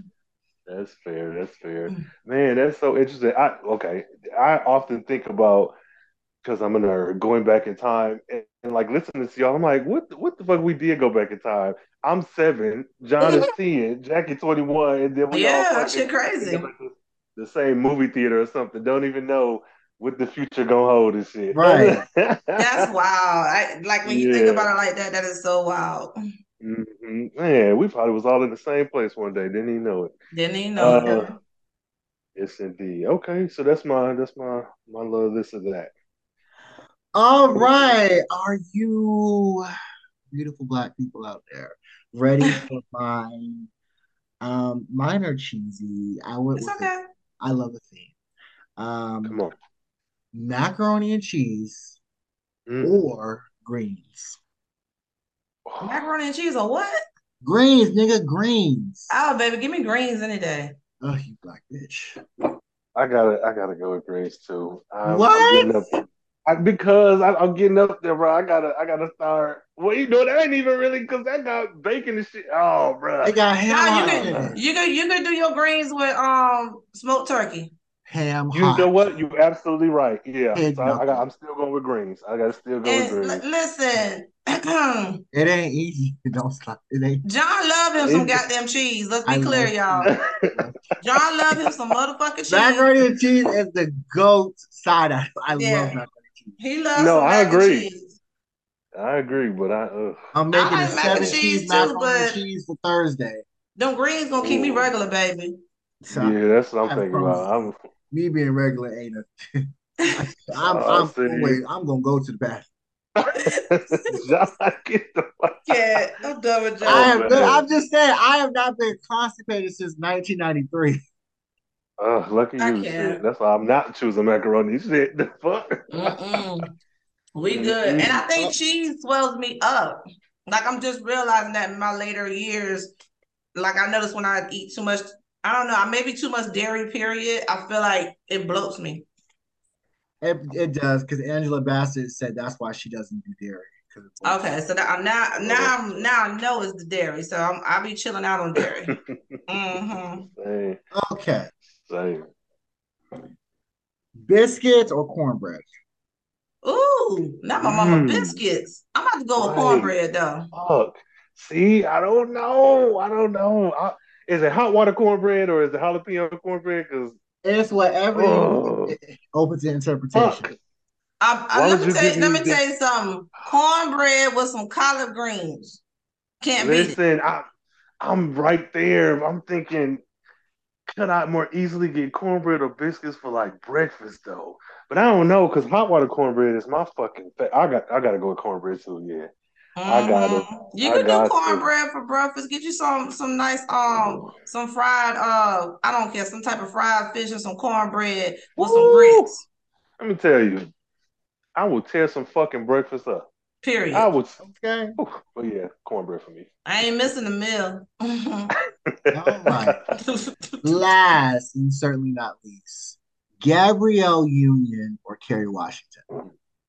That's fair. That's fair. Man, that's so interesting. I okay. I often think about because I'm a nerd going back in time and, and like listening to y'all. I'm like, what the, what the fuck we did go back in time? I'm seven, John is ten, Jackie 21, and then we Yeah, all fucking shit crazy. In like the, the same movie theater or something. Don't even know what the future gonna hold and shit. Right. That's wild. I, like when you think about it like that, that is so wild. Mhm. Man, we probably was all in the same place one day. Didn't he know it. Didn't he know. Uh, Yes, indeed. Okay, so that's my that's my my love this or that. All right, are you beautiful black people out there ready for mine? Um, mine are cheesy. I went it's with okay. It. I love a theme. Um, Come on. macaroni and cheese Mm. or greens. Macaroni and cheese or what? Greens, nigga, greens. Oh, baby, give me greens any day. Oh, you black bitch. I gotta, I gotta go with greens too. I'm, What? I'm getting up, I, because I, I'm getting up there, bro. I gotta, I gotta start. Well, you know that ain't even really because that got bacon and shit. Oh, bro. They got ham Nah, you can you can you can do your greens with um smoked turkey. Ham You hot. know what? You absolutely right. Yeah, Head so I, I, got, I'm still going with greens. I gotta still go with greens. l- listen, It ain't easy. Don't stop. It ain't. John love him some goddamn cheese. Let's be I clear, love- y'all. John love him some motherfucking cheese. Macaroni and cheese is the goat side. I, I Yeah. love macaroni and cheese. He loves No, some I mac and agree. cheese. I agree, but I, ugh. I'm making like a mac and cheese cheese too, but- cheese for Thursday. Them greens gonna keep me regular, baby. So yeah, that's what I'm I thinking about. I'm, me being regular ain't a. I'm, Oh, I'm see. always, I'm gonna go to the bathroom. John, get the fuck Yeah, I'm done with Oh, I John. have man. been, I'm just saying I have not been constipated since 1993. Ugh, lucky I you, can't. shit. That's why I'm not choosing macaroni. Shit, the fuck. We good. And I think cheese swells me up. Like I'm just realizing that in my later years, like I notice when I eat too much, I don't know, I maybe too much dairy, period. I feel like it bloats me. It, it does because Angela Bassett said that's why she doesn't do dairy. Okay, so that, now now I'm now I know it's the dairy. So I'm I'll be chilling out on dairy. mm-hmm. Okay, same. biscuits or cornbread? Ooh, not my mama Mm. biscuits. I'm about to go with Right. cornbread though. Fuck. See, I don't know. I don't know. I, is it hot water cornbread or is it jalapeno cornbread? Because It's whatever you Oh. it- it- open to interpretation. fuck. I, I, let me tell you, let me me tell you something. Cornbread with some collard greens. Can't beat it. Listen, I, I'm right there. I'm thinking, could I more easily get cornbread or biscuits for like breakfast though? But I don't know because hot water cornbread is my fucking. Fa- I got. I got to go with cornbread too. Yeah. I got it. Mhm. You I can do got to. cornbread for breakfast. Get you some some nice um some fried uh I don't care some type of fried fish and some cornbread with some grits. Let me tell you, I will tear some fucking breakfast up. Period. I would. Okay. Ooh, but yeah, cornbread for me. I ain't missing the meal. All right. Last and certainly not least, Gabrielle Union or Kerry Washington.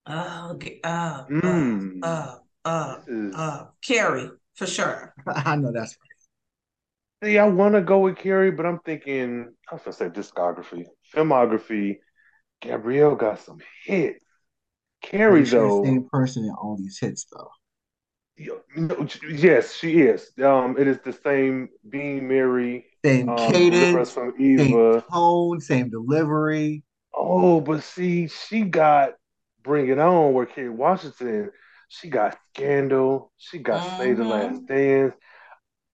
oh, okay. uh, Mm. uh, uh, This is- uh, Kerry for sure. I know that's See, I want to go with Kerry, but I'm thinking, I was gonna say discography, filmography. Gabrielle got some hits. Kerry, the same person in all these hits though. yes, she is. Um, it is the same Being Mary, Same um, cadence, from same tone, same delivery. Oh, but see, she got Bring It On, where Kerry Washington, she got Scandal, she got Save the. Last Dance.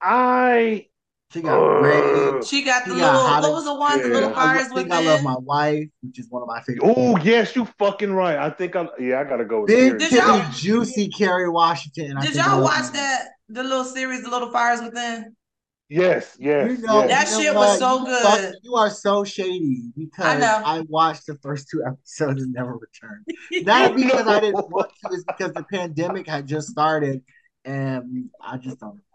I, She got uh, Ray. She got the She little how to- what was the one the Yeah. little I, fires think within. I love my wife, which is one of my favorite. oh yes, you fucking right. I think I, yeah, I gotta go with Big Kerry. Did titty, y'all- juicy Kerry Washington. I Did I y'all watch that the little series, the little fires within? Yes, yes, You know, yes. That you shit know was what? so You good. fuck- You are so shady because I. I watched the first two episodes and never returned. Not because I didn't want to, it's because the pandemic had just started and I just don't know why.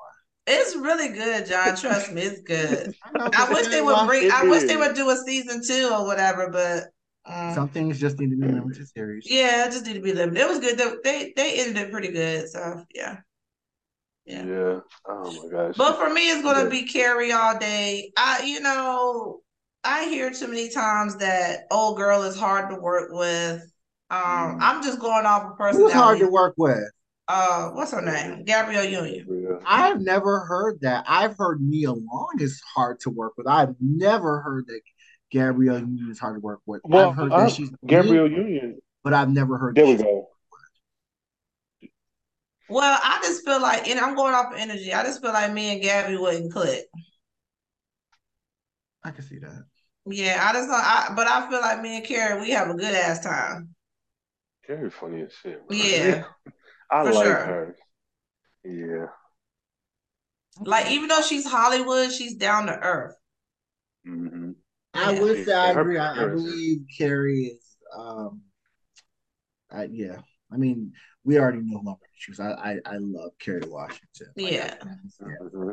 It's really good, John. Trust me, it's good. I, know, I wish they would bring. I wish they would do a season two or whatever. But um, Some things just need to be limited series. yeah, it just need to be limited. It was good. They they, they ended it pretty good. So yeah, Yeah. yeah. Oh my gosh. But for me, it's gonna Yeah. be Kerry all day. I, you know, I hear too many times that old girl is hard to work with. Um, Mm. I'm just going off of personality. Who's hard to work with? Uh, what's her name? Gabrielle Union. I've never heard that. I've heard Nia Long is hard to work with. I've never heard that Gabrielle Union is hard to work with. Well, I've heard I- that she's Gabrielle mean, Union. but I've never heard There that we go. Well, I just feel like, and I'm going off of energy. I just feel like me and Gabby wouldn't click. I can see that. Yeah, I just, I, but I feel like me and Kerry, we have a good ass time. Kerry funny as shit. bro. Yeah, I for like sure. her. Yeah. Like even though she's Hollywood, she's down to earth. hmm I Yeah. would say I agree. I, I believe Kerry is um uh, yeah. I mean, we already know who I'm choose. I, I I love Kerry Washington. Like, yeah. Mm-hmm.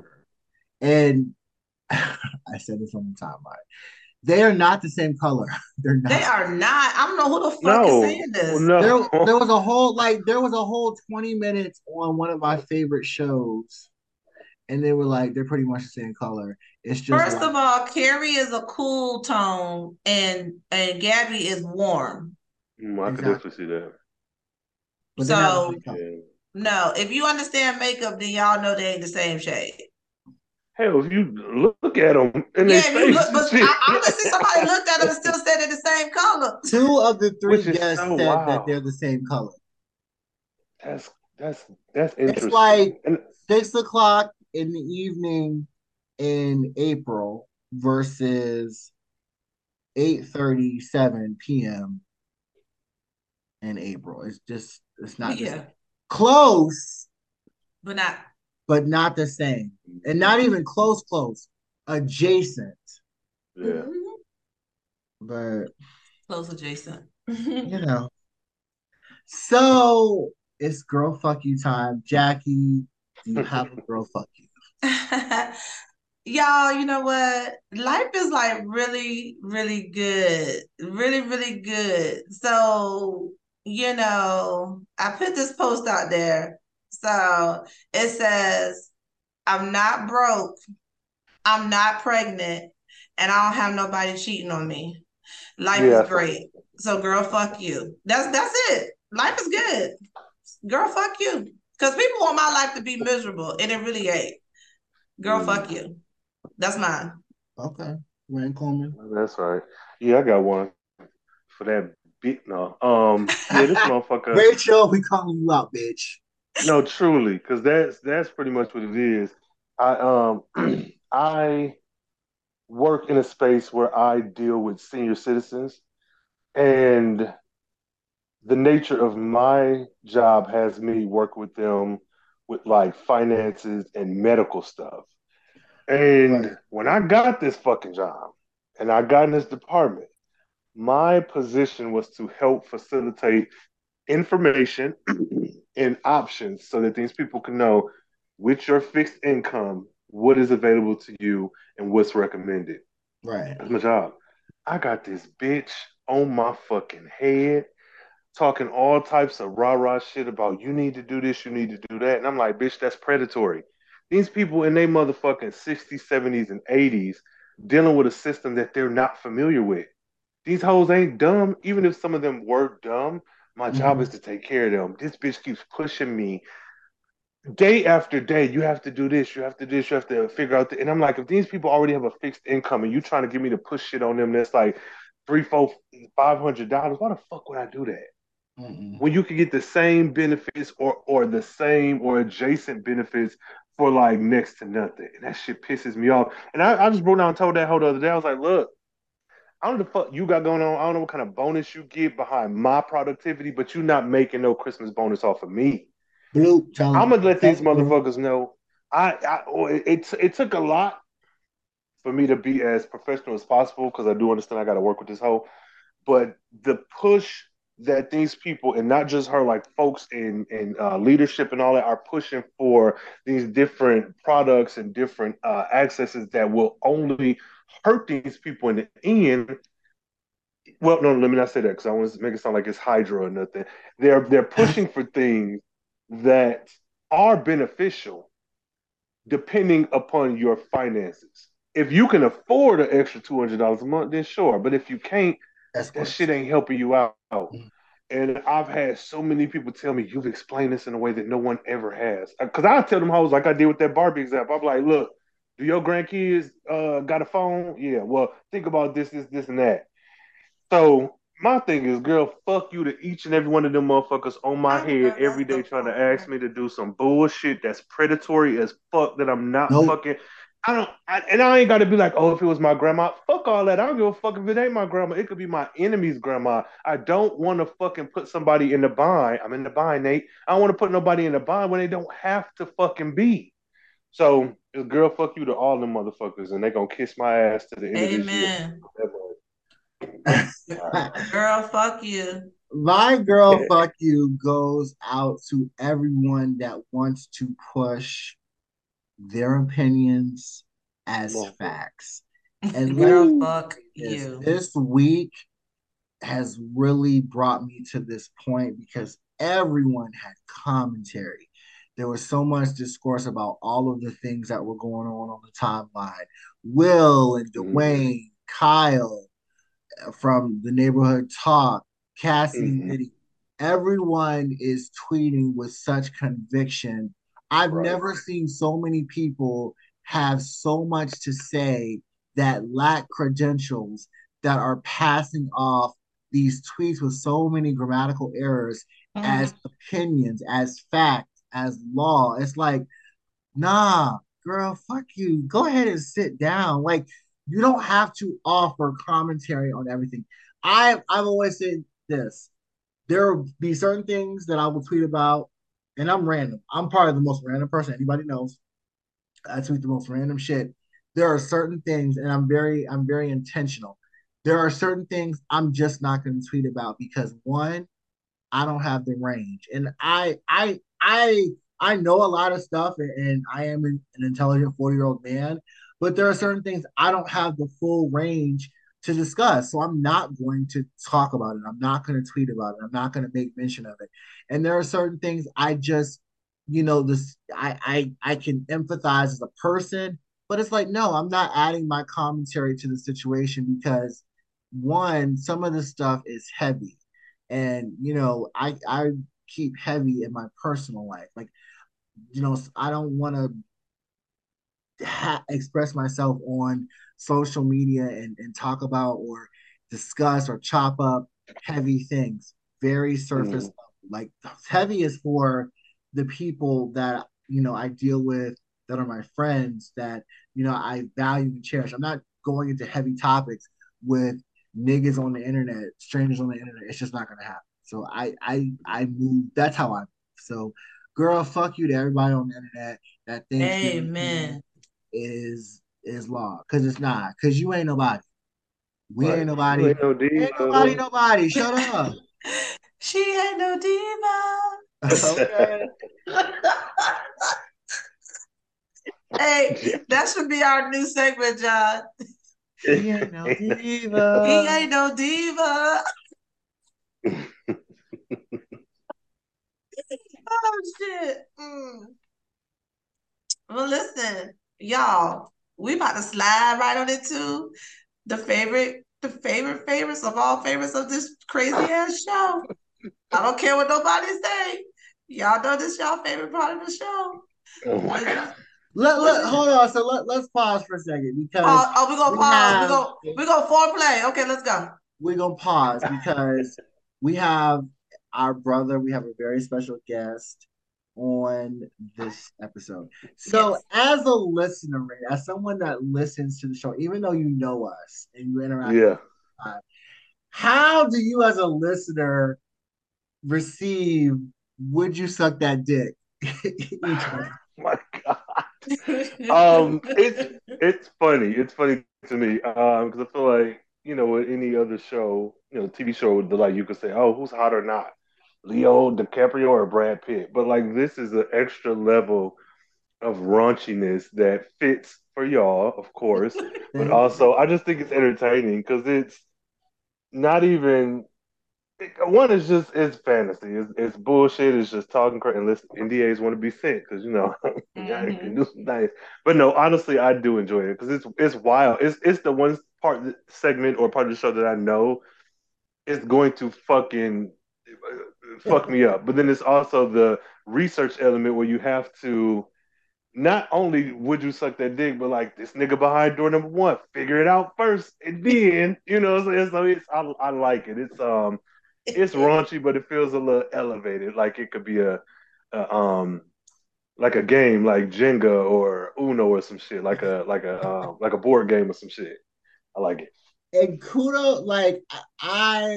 And I said this on the timeline. They are not the same color. They're not. They are not. I don't know who the fuck No, is saying this. no. There, there was a whole like there was a whole 20 minutes on one of my favorite shows, and they were like they're pretty much the same color. It's just First like- of all, Kerry is a cool tone, and and Gabby is warm. Mm, I could definitely see that. but they're not the so- same color. Yeah. No, if you understand makeup, then y'all know they ain't the same shade. Hell, if you look at them in Yeah, their if you face, look, but shit. I, honestly, somebody looked at them and still said they're the same color. Two of the three Which guests so said wild. that they're the same color. That's that's that's interesting. It's like- and Six o'clock in the evening in April versus eight thirty-seven p.m. in April. It's just it's not Yeah, same. close, but not but not the same, and not even close. Close, adjacent, yeah, but close adjacent. you know. So it's girl fuck you time, Jackie. Do you have a girl fuck you? Y'all, you know what? Life is like really, really good. Really, really good. So, you know, I put this post out there. So it says, I'm not broke, I'm not pregnant, and I don't have nobody cheating on me. Life Yeah, is great. So girl, fuck you. That's that's it. Life is good. Girl, fuck you. Because people want my life to be miserable, and it really ain't. Girl, Mm. fuck you. That's mine. Okay, Rand Coleman. that's right. Yeah, I got one for that bit. No, um, yeah, this motherfucker. Rachel, we calling you out, bitch. No, truly, because that's that's pretty much what it is. I um I work in a space where I deal with senior citizens, and the nature of my job has me work with them with like finances and medical stuff. And Right. when I got this fucking job and I got in this department, my position was to help facilitate information and options so that these people can know with your fixed income what is available to you and what's recommended. Right. That's my job. I got this bitch on my fucking head talking all types of rah rah shit about you need to do this, you need to do that. And I'm like, bitch, that's predatory. These people in their motherfucking 60s, 70s, and 80s dealing with a system that they're not familiar with. These hoes ain't dumb. Even if some of them were dumb, my job Mhm. is to take care of them. This bitch keeps pushing me day after day. You have to do this, you have to do this, you have to figure out. The, and I'm like, if these people already have a fixed income and you trying to get me to push shit on them that's like three, four, five hundred dollars, why the fuck would I do that? Mm-mm. when you can get the same benefits or or the same or adjacent benefits for like next to nothing. And that shit pisses me off. And I, I just broke down and told that hoe the other day, I was like, look, I don't know the fuck you got going on. I don't know what kind of bonus you get behind my productivity, but you're not making no Christmas bonus off of me. Blue. I'm gonna let these motherfuckers know. I, I oh, it, it took a lot for me to be as professional as possible because I do understand I got to work with this hoe. But the push that these people and not just her, like folks in in uh, leadership and all that, are pushing for these different products and different uh, accesses that will only hurt these people in the end. Well, no, let me not say that because I want to make it sound like it's Hydra or nothing. They're they're pushing for things that are beneficial depending upon your finances. If you can afford an extra two hundred dollars a month, then sure. But if you can't, That's that shit ain't helping you out. Mhm. And I've had so many people tell me you've explained this in a way that no one ever has. Because I tell them hoes like I did with that Barbie example. I'm like, look, do your grandkids uh, got a phone? Yeah. Well, think about this, this, this, and that. So my thing is, girl, fuck you to each and every one of them motherfuckers on my head every day trying to ask me to do some bullshit that's predatory as fuck that I'm not Nope. fucking. I don't, I, and I ain't got to be like, oh, if it was my grandma, fuck all that. I don't give a fuck if it ain't my grandma. It could be my enemy's grandma. I don't want to fucking put somebody in the bind. I'm in the bind, Nate. I don't want to put nobody in the bind when they don't have to fucking be. So, girl, fuck you to all them motherfuckers, and they gonna kiss my ass to the end of this year. Amen. Girl, fuck you. My girl, fuck you, goes out to everyone that wants to push their opinions as Well, facts. And Girl, let me fuck is you. this week has really brought me to this point because everyone had commentary. There was so much discourse about all of the things that were going on on the timeline. Will and Mhm. Dwayne, Kyle uh, from the neighborhood talk, Cassie Mhm. Diddy. Everyone is tweeting with such conviction. I've Right. never seen so many people have so much to say that lack credentials that are passing off these tweets with so many grammatical errors as Mhm. opinions, as facts, as law. It's like, nah, girl, fuck you. Go ahead and sit down. Like, you don't have to offer commentary on everything. I I've always said this. There will be certain things that I will tweet about, and I'm random. I'm probably the most random person anybody knows. I tweet the most random shit. There are certain things, and I'm very, I'm very intentional. There are certain things I'm just not going to tweet about because one, I don't have the range, and I, I, I, I know a lot of stuff, and, I am an, an intelligent 40 year old man, but there are certain things I don't have the full range to discuss, so I'm not going to talk about it. I'm not going to tweet about it. I'm not going to make mention of it, and there are certain things I just you know this I, I i can empathize as a person but it's like no i'm not adding my commentary to the situation because one some of this stuff is heavy and you know i i keep heavy in my personal life like you know i don't want to ha- express myself on social media and, and talk about or discuss or chop up heavy things very surface Mhm. level like heavy is for the people that you know I deal with that are my friends that you know I value and cherish. I'm not going into heavy topics with niggas on the internet, strangers on the internet. It's just not gonna happen. So I I I move. That's how I move. So, girl, fuck you to everybody on the internet that thinks Amen. is is law because it's not. Because you ain't nobody. We Right. ain't nobody. ain't no Ain't nobody. Nobody. Shut up. She ain't no diva. okay. hey, that should be our new segment, John. She ain't no diva. He diva. ain't no diva. Oh shit. Mm. Well, listen, y'all, we about to slide right on into the favorite, the favorite favorites of all favorites of this crazy ass show. I don't care what nobody say. Y'all know this y'all favorite part of the show. Oh my god. Let, let, hold on. So let, let's pause for a second because Oh, oh, we gonna we pause. have- We go. We go foreplay. Okay, let's go. we're going to pause because we have our brother, we have a very special guest on this episode. So, Yes. as a listener, as someone that listens to the show, even though you know us and you interact, Yeah. how do you, as a listener, receive "Would you suck that dick"? Each my god. Um, it's it's funny. It's funny to me um because I feel like you know with any other show, you know, TV show, the like you could say, oh, who's hot or not, Leo DiCaprio or Brad Pitt. But like this is an extra level of raunchiness that fits for y'all, of course. but also, I just think it's entertaining because it's not even one is just it's fantasy. It's, it's bullshit. It's just talking crap. And listen, NDAs want to be sent because you know y'all Mhm. can do some things. But no, honestly, I do enjoy it because it's it's wild. It's it's the one part segment or part of the show that I know is going to fucking uh, fuck me up. But then it's also the research element where you have to not only would you suck that dick, but like this nigga behind door number one, figure it out first, and then you know. So it's I, I like it. It's um it's raunchy, but it feels a little elevated. Like it could be a, a um like a game like Jenga or Uno or some shit, like a like a um, like a board game or some shit. I like it. and kudos like i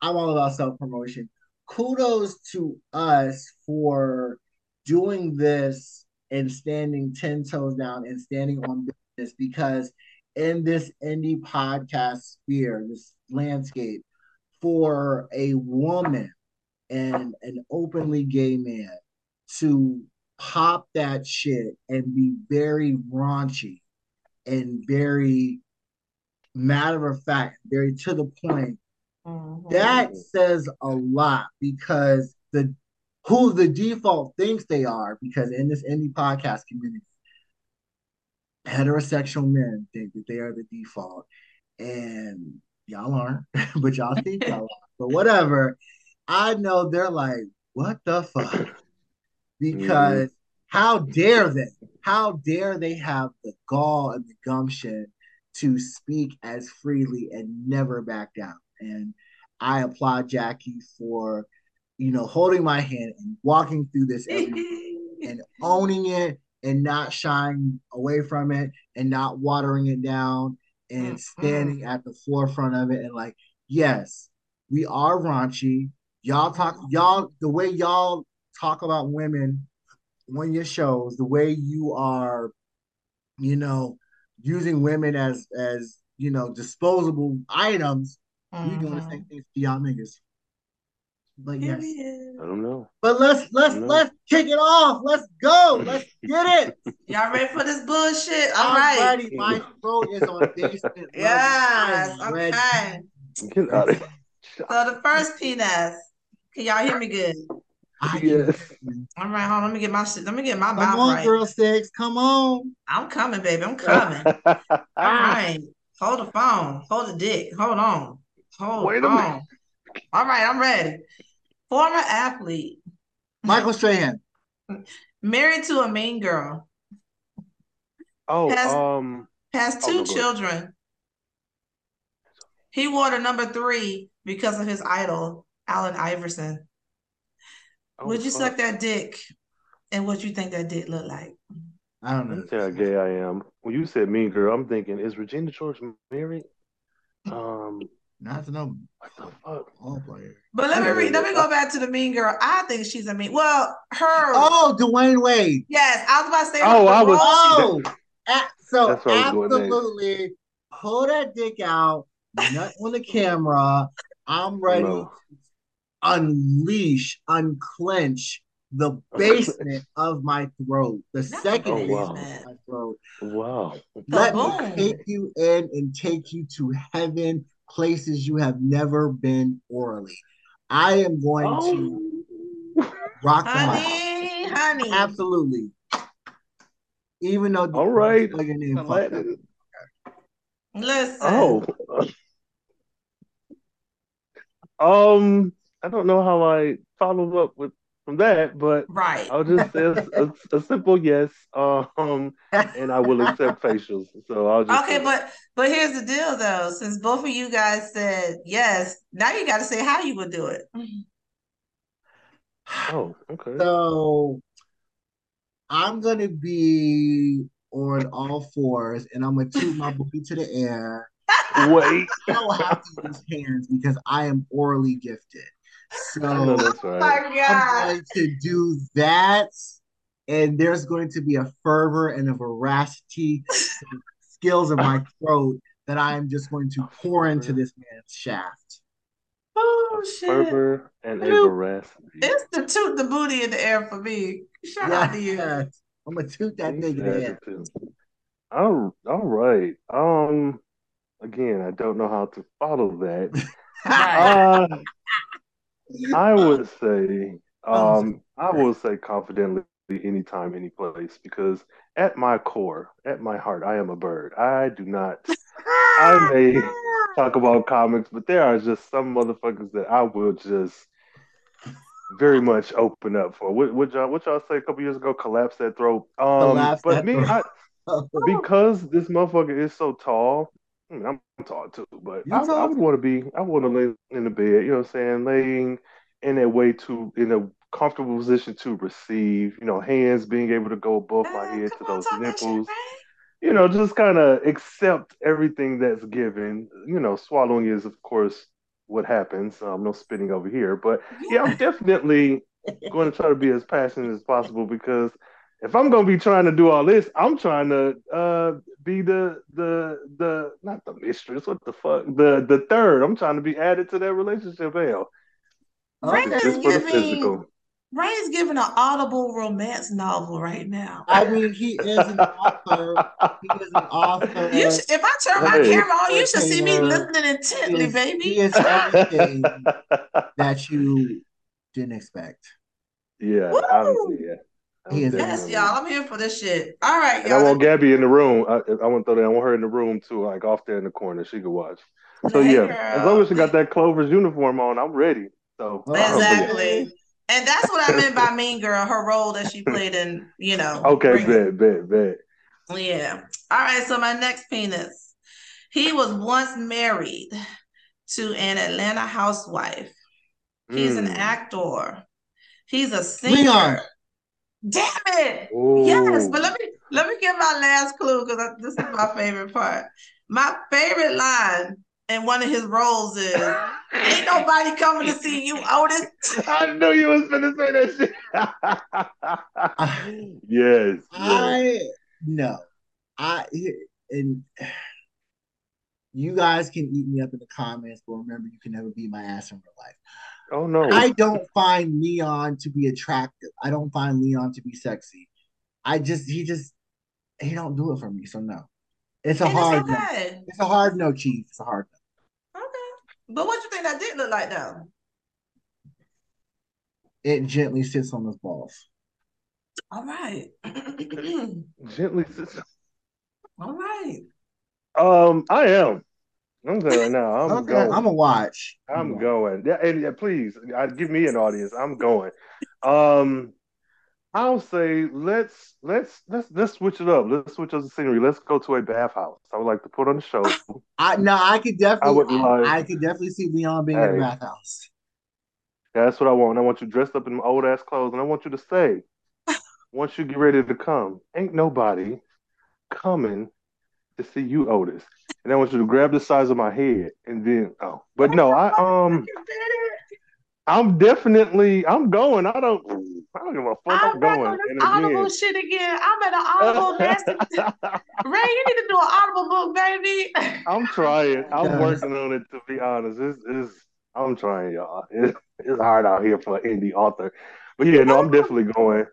i'm all about self-promotion kudos to us for doing this and standing 10 toes down and standing on business because in this indie podcast sphere this landscape for a woman and an openly gay man to pop that shit and be very raunchy and very matter of fact, very to the point, Mhm. that says a lot because the who the default thinks they are, because in this indie podcast community, heterosexual men think that they are the default. And y'all aren't, but y'all think y'all are. But whatever. I know they're like, what the fuck? Mm-hmm. Because how dare they? How dare they have the gall and the gumption to speak as freely and never back down? And I applaud Jackie for, you know, holding my hand and walking through this and owning it and not shying away from it and not watering it down and Mhm. standing at the forefront of it and like, yes, we are raunchy. Y'all talk y'all the way y'all talk about women on your shows, the way you are, you know, using women as as you know disposable items, we doing the same things to y'all niggas. But yes. I don't know. But let's let's let's kick it off. Let's go. Let's get it. Y'all ready for this bullshit? All I'm right. ready. My throat is on basement. Yes. I'm ready. Okay. Get out of here. So the first penis. Can y'all hear me good? I Yes. can- All right, hold on. Let me get my shit. Let me get my Come mouth on, right. girl six. Come on. I'm coming, baby. I'm coming. All right. Hold the phone. Hold the dick. Hold on. Hold Wait a on. minute. All right, I'm ready. Former athlete, Michael Strahan. married to a mean girl, Oh, Has- um, has Oh, two no, go ahead. children. He wore the number three because of his idol, Allen Iverson. oh, Would you fuck. suck that dick? And what you think that dick look like? I don't know. me tell how gay I am. When you said mean girl, I'm thinking, is Regina George married? Um, Not to know what the fuck? ball player. But let me read, let me go back to the mean girl. I think she's a mean. Well, her. Oh, Dwyane Wade. Yes, I was about to say. Oh, the I was- oh, oh, a- so That's where I was going next. absolutely pull that dick out, nut on the camera. I'm ready No. to unleash, unclench the basement of my throat. The Not second Oh, basement wow. of my throat. Wow. Let boom. me take you in and take you to heaven, places you have never been orally. I am going to Oh. rock the mic. Honey, honey. Absolutely. Even though All right. spell your name fucked up. Aladdin. Listen. Oh. Um, I don't know how I follow up with from that, but Right. I'll just say a, a, a simple yes. Um, and I will accept facials. So I'll just Okay, but but here's the deal though. Since both of you guys said yes, now you got to say how you would do it. Oh, okay. So I'm gonna be on all fours and I'm gonna toot my booty to the air. Wait. I don't have to use hands because I am orally gifted. I know So that's Oh right. my I'm going to do that, and there's going to be a fervor and a veracity skills of my throat that I am just going to pour into this man's shaft. Oh A shit. fervor and a Ooh. veracity. It's the toot the booty in the air for me. Shout out to you. I'm gonna toot that He thing in said the it air. too. All, all right. Um, again, I don't know how to follow that. Right. Uh, I would say, Oh, um, I will say confidently anytime, any place, because at my core, at my heart, I am a blerd. I do not. I may talk about comics, but there are just some motherfuckers that I will just very much open up for. What, what y'all, what y'all say a couple years ago? Collapse that throat. Um, Collapse but that me, throat. I, because this motherfucker is so tall. I mean, I'm tall too, but I, I would want to be. I want to lay in the bed. You know what I'm saying? Laying in a way to in a comfortable position to receive. You know, hands being able to go above my Ah, head to come on, those talk nipples. You know, just kind of accept everything that's given. You know, swallowing is of course what happens. Um, no spitting over here, but yeah, I'm definitely going to try to be as passionate as possible because if I'm gonna be trying to do all this, I'm trying to uh be the the the not the mistress. What the fuck? The the third. I'm trying to be added to that relationship. Hell, Rhayne just is for the giving physical. Rhayne's giving an audible romance novel right now. I mean, he is an author. He is an author. You should, if I turn my Hey. camera on, you should see me Entertainer. listening He intently, is, baby. he is everything that you didn't expect. yeah, Woo! I'm, yeah. I'm He is- yes, y'all. I'm here for this shit. All right, And I y'all. want Gabby in the room. I, I want to throw that. I want her in the room too, like off there in the corner. She could watch. So Hey, yeah, as long as she got that Clover's uniform on, I'm ready. So Exactly. And that's what I meant by Mean Girl, her role that she played in, you know. Okay, Bring It. bet, bet, bet. Yeah. All right. So my next penis. He was once married to an Atlanta housewife. He's an Mm. actor. He's a singer. Leon. Damn it. Ooh. Yes, but let me let me give my last clue because this is my favorite part. My favorite line in one of his roles is Ain't nobody coming to see you, Otis. I knew you was gonna say that shit. yes. yes. I no, I and you guys can eat me up in the comments, but remember, you can never beat my ass in real life. Oh no. I don't find Leon to be attractive. I don't find Leon to be sexy. I just he just he don't do it for me. So no, it's a And hard it's no. It's a hard no, Chief. It's a hard no. Okay. But what you think that did look like though? It gently sits on his balls. All right. Gently. sis- All right. Um, I am. I'm there right now. I'm okay, going. I'm gonna watch. I'm going. Yeah, and yeah, please, uh, give me an audience. I'm going. Um, I'll say let's let's let's let's switch it up. Let's switch up the scenery. Let's go to a bathhouse. I would like to put on the show. I no, I could definitely. I would like- I could definitely see Leon being in a bathhouse. That's what I want. I want you dressed up in old ass clothes, and I want you to say, once you get ready to come, ain't nobody coming to see you, Otis. And I want you to grab the size of my head, and then oh, but no, I um, I'm definitely I'm going. I don't I don't give a fuck. I'm, I'm going. on this And audible again- shit again. I'm at an audible nasty. Ray, you need to do an audible book, baby. I'm trying. I'm Yes. working on it to be honest. It's, it's I'm trying, y'all. It's, it's hard out here for an indie author. But yeah, no, I'm definitely going.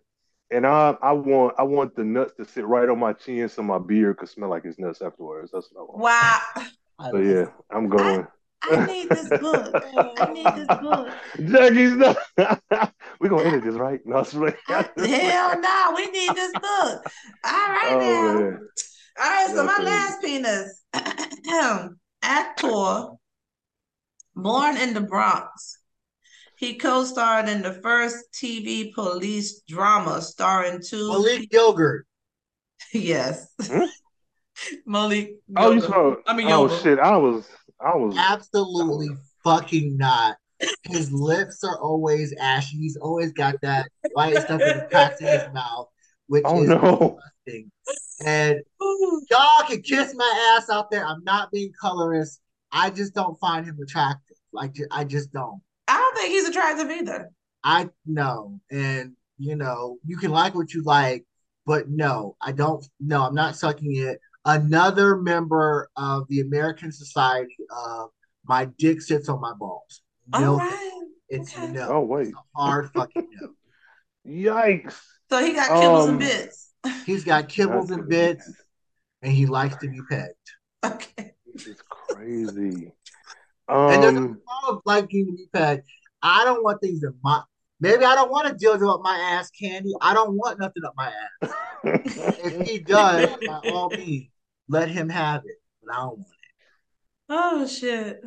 And I I want I want the nuts to sit right on my chin so my beard could smell like his nuts afterwards. That's what I want. Wow. I So yeah, I'm going. I need this book. I need this book. Jackie's not We're gonna edit this, right? No, it's right. Hell no, we need this book. All right Oh now. man. All right, so my last penis. Actor, born in the Bronx. He co-starred in the first TV police drama starring two Malik Gilgert. Yes. Hmm? Malik. Oh, you Yoba. saw I mean, Oh Yoba. shit. I was I was Absolutely fucking not. His lips are always ashy. He's always got that white stuff in the cracks in his mouth, which Oh is no. disgusting. And y'all can kiss my ass out there. I'm not being colorist. I just don't find him attractive. Like I just don't. I don't think he's attractive either. I know, and you know, you can like what you like, but no, I don't. No, I'm not sucking it. Another member of the American Society of my dick sits on my balls. No, All right. it's okay. no. Oh wait. It's a hard fucking no. Yikes. So he got kibbles Um, and bits. He's got kibbles and bits, and he likes to be pegged. Okay. This is crazy. And there's Um, nothing wrong with liking to be pegged. I don't want things in my. Maybe I don't want a dildo up my ass, Candy. I don't want nothing up my ass. If he does, by all means, let him have it. But I don't want it. Oh shit.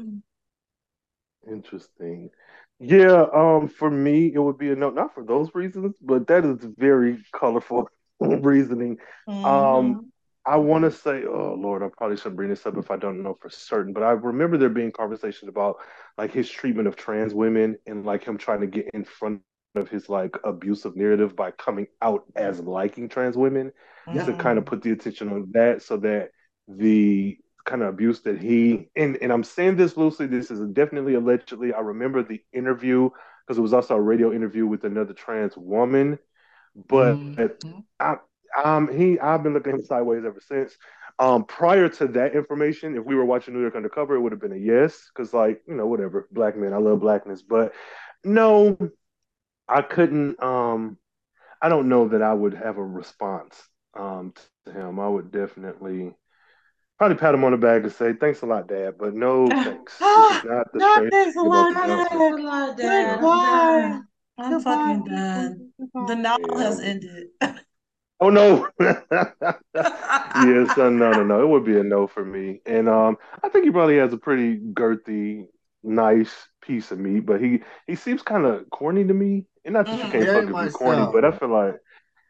Interesting. Yeah, um, for me, it would be a no, not for those reasons, but that is very colorful reasoning. Mhm. Um, I want to say, oh Lord, I probably shouldn't bring this up if I don't know for certain, but I remember there being conversations about like his treatment of trans women and like him trying to get in front of his like abusive narrative by coming out as liking trans women to Mhm. kind of put the attention on that so that the kind of abuse that he and and I'm saying this loosely, this is definitely allegedly. I remember the interview because it was also a radio interview with another trans woman but Mhm. I, um, he I've been looking at him sideways ever since. Um, prior to that information, if we were watching New York Undercover, it would have been a yes, because like you know whatever, black men, I love blackness, but no, I couldn't. Um, I don't know that I would have a response um to him. I would definitely probably pat him on the back and say thanks a lot, Dad, but no thanks. This not the No, straight thanks a lot, Dad. answer. Thanks a lot, Dad. I'm Goodbye. I'm fucking done. The novel Yeah. has ended. Oh no. yes, son, no, no, no. It would be a no for me. And um, I think he probably has a pretty girthy, nice piece of meat, but he he seems kind of corny to me. And not that you Mhm. can't Very fucking be corny, so. but I feel like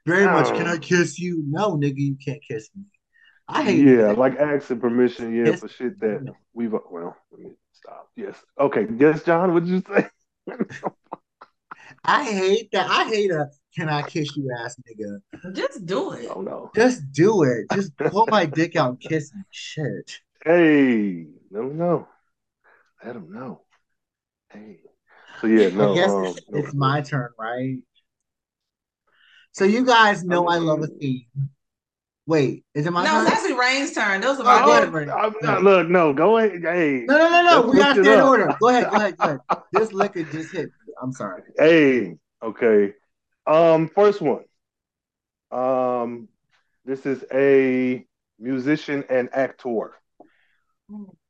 Very much. Can. I kiss you? No, nigga, you can't kiss me. I hate yeah, that- like asking permission, yeah, Yes. for shit that we've well, let me stop. Yes. Okay. Yes, John, what did you say? I hate that. I hate a can I kiss you ass nigga. Just do it. oh no. Just do it. Just pull my dick out and kiss me. Shit. Hey, no, no. I don't know. Hey. So yeah, no. I guess um, it's, no. it's my turn, right? So you guys know I love a mean- theme. Wait, is it my No, turn? it's actually Rhayne's turn. Those are Oh, my go ahead, favorite. I'm not, look, no, go ahead. Hey, No, no, no, no. We gotta stay in order. Go ahead, go ahead, go ahead. This liquor just hit me. I'm sorry. hey, okay. Um, first one. Um, this is a musician and actor.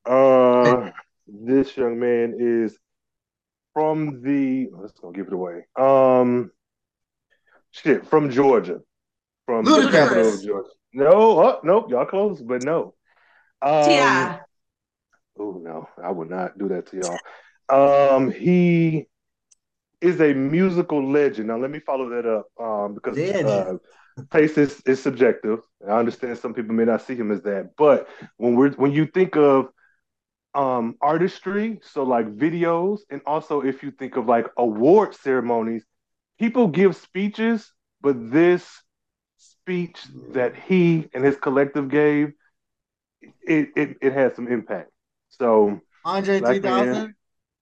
Uh, this young man is from the. Let's go give it away. Um, shit, from Georgia, from the capital of Georgia. No, oh, nope, y'all close, but no. Um, T.I. Oh no, I would not do that to y'all. Um, he is a musical legend. Now let me follow that up um, because uh, taste is, is subjective. I understand some people may not see him as that, but when we're when you think of um, artistry, so like videos, and also if you think of like award ceremonies, people give speeches, but this speech that he and his collective gave, it it, it had some impact. So Andre 3000.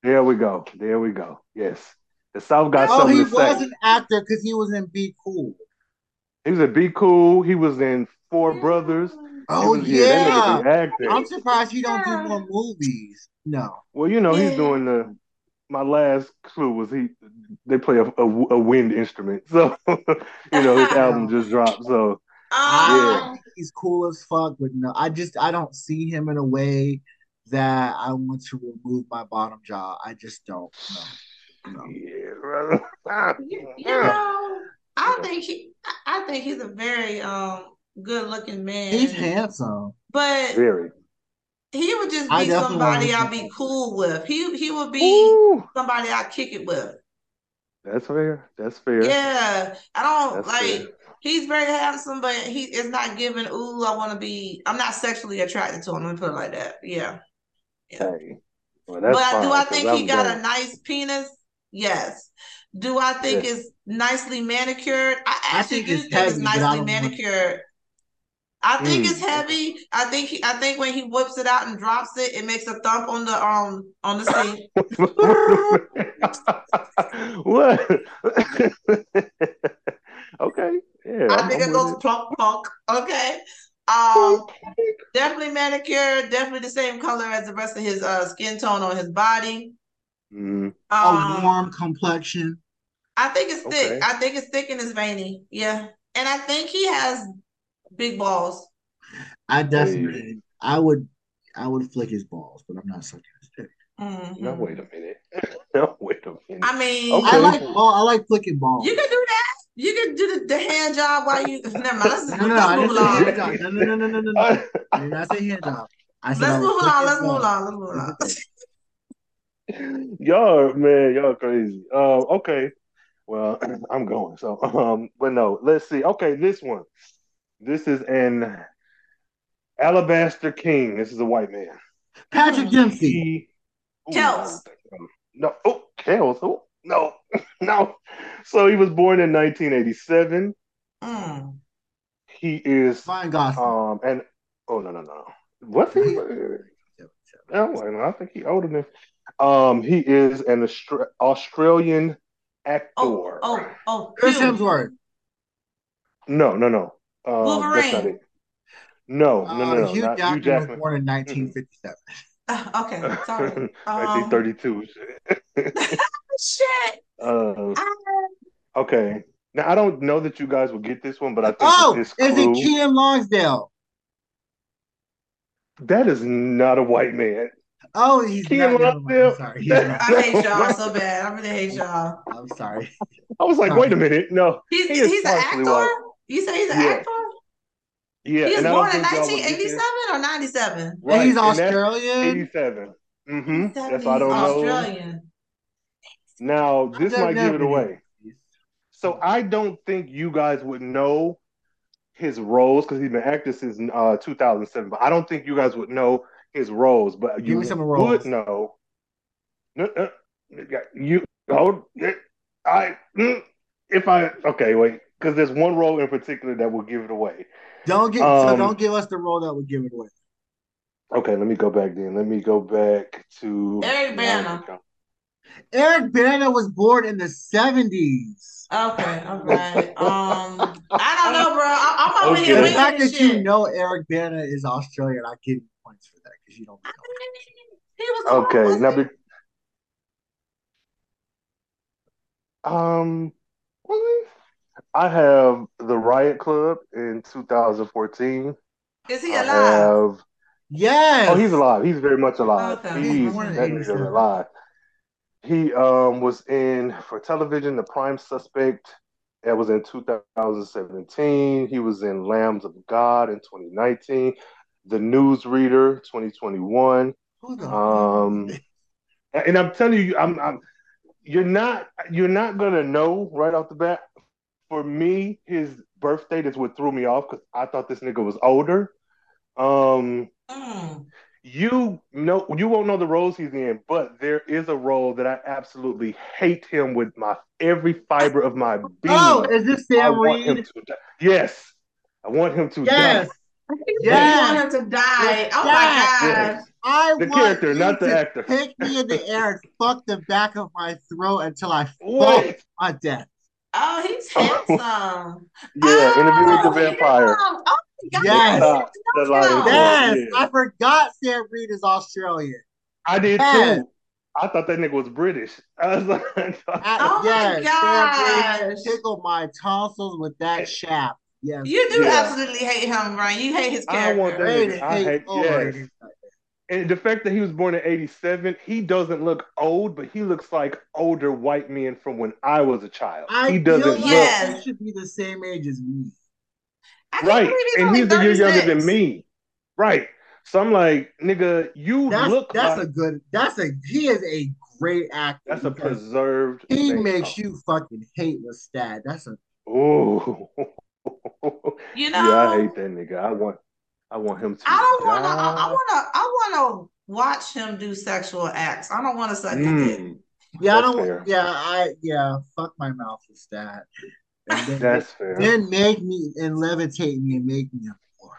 there we go. There we go. Yes. The South got Oh, something he to say. Oh, he was an actor because he was in Be Cool. He was at Be Cool. He was in Four Brothers. Oh was- yeah. that nigga be acting. I'm surprised he don't do more movies. No. Well, you know, he's doing the. My last clue was he. They play a, a, a wind instrument, so you know his album just dropped. So I Um, think he's cool as fuck, but no, I just I don't see him in a way that I want to remove my bottom jaw. I just don't. No. No. yeah, brother. you, you know, I think he, I I think he's a very um good looking man. He's handsome. but very. he would just be somebody I'd be cool with. He he would be Ooh, somebody I kick it with. that's fair. That's fair. Yeah, I don't That's like. fair. He's very handsome, but he is not giving. Ooh, I want to be. I'm not sexually attracted to him. Let me put it like that. Yeah, Hey, well, that's but fine, do I think I'm he got done. a nice penis? Yes. Do I think it's nicely manicured? I I actually think do it's think it's I nicely manicured. I think Mm. it's heavy. I think he, I think when he whips it out and drops it, it makes a thump on the um on the seat. what? okay. Yeah. I think I'm it goes plunk plunk. Okay. Um, definitely manicured. Definitely the same color as the rest of his uh skin tone on his body. A Um, warm complexion. I think it's thick. Okay. I think it's thick and it's veiny. Yeah, and I think he has big balls. I definitely I would I would flick his balls, but I'm not sucking his dick. Mhm. No, wait a minute. No, wait a minute. I mean, Okay. I like ball I like flicking balls. you can do that. You can do the, the hand job while you. Never mind. Let's, no, no, no, I let's didn't move say hand along. job. No, no, no, no, no, no, no. I did not say hand job. I said Let's would move flick along. Let's move balls. along. Let's move along. y'all, man, y'all crazy. Uh, okay. Well, I'm going. So, um, but no, let's see. Okay, this one. This is an Alabaster King. This is a white man. Patrick Dempsey. He, Ooh, Kels. No, oh, Kels. Oh, no, no. So he was born in 1987. Mm. He is Fine Gosling. um and oh no no no what's he? No, no, I think he older than. Um, he is an Austra- Australian actor. Oh, oh, oh. Chris Hemsworth. No, no, no. Um, that's not Wolverine. it. No, no, Uh, no, no. Hugh not Jackman, Hugh Jackman. was born in 1957. Uh, okay, sorry. Um, 1932. shit. uh, Ah. okay. Now I don't know that you guys will get this one, but I think Oh, this is it Kean Longsdale? That is not a white man. Oh, he's Kean not. never mind. I'm sorry. He's not. I hate y'all so bad. I really hate y'all. I'm sorry. I was like, Sorry. wait a minute. No, He's He is he's an actor. white. You say he's an Yeah. actor? yeah, he was and born in think y'all will get this. 1987 or 97? Right, he's and that's Australian. 87. Mm-hmm. That's why I don't know. Australian. Now this might give it away. So I don't think you guys would know his roles because he's been acting since uh, 2007. But I don't think you guys would know his roles. But Give you me some would roles. know. No, no, you hold it. I mm, if I okay wait because there's one role in particular that will give it away. Don't get so Um, don't give us the role that would give it away. Okay, let me go back then. Let me go back to Eric Bana. Eric Bana was born in the 70s. Okay, all right. Um, I don't know, bro. I, I'm over Okay. here The winging fact that shit. you know Eric Bana is Australian, I give you points for that because you don't know. He was the one, Okay, wasn't now be, um. I have the Riot Club in 2014. Is he I alive? have Yes. oh, he's alive. He's very much alive. Okay. He's He's that nigga's alive. He um was in for television, The Prime Suspect. That was in 2017. He was in Lambs of God in 2019. The Newsreader 2021. Who the Um, and I'm telling you, I'm, I'm you're not you're not gonna know right off the bat. For me, his birth date is what threw me off because I thought this nigga was older. Um, Mm. you know you won't know the roles he's in, but there is a role that I absolutely hate him with my every fiber of my being. Oh, is this Sam Reid? Yes, I want him to Yes. die. You Yes. want him to die. Oh my Yes. god. Yes. I The want character, you not the to actor. Pick me in the air and fuck the back of my throat until I fall my death. Oh, he's handsome. Yeah, interview with the Oh, vampire. yeah. Oh my god. Yes. The Yes, yeah. I forgot Sam Reid is Australian. I did Yes. too. I thought that nigga was British. I was like, I- Oh my yes, Sam Reid tickled my tonsils with that eh. shaft. Yes. You do Yeah. absolutely hate him, Ryan. You hate his I character. want that Great nigga. I hate- hate oh, yes. And the fact that he was born in '87, he doesn't look old, but he looks like older white men from when I was a child. I he doesn't feel look Yes. he should be the same age as me. I right, he's and only he's a year younger than me. Right. So I'm like, nigga, you That's look that's like a good. That's a he is a great actor. that's a preserved. He makes color. you fucking hate Lestat. That's a Oh, You know, yeah, I hate that nigga. I want, I want him to. I don't want to. I, I want to. I want to watch him do sexual acts. I don't want to suck his dick. Mm, yeah. I don't. fair. Yeah, I yeah. Fuck my mouth, Lestat. And then, that's fair. then make me and levitate me and make me immortal.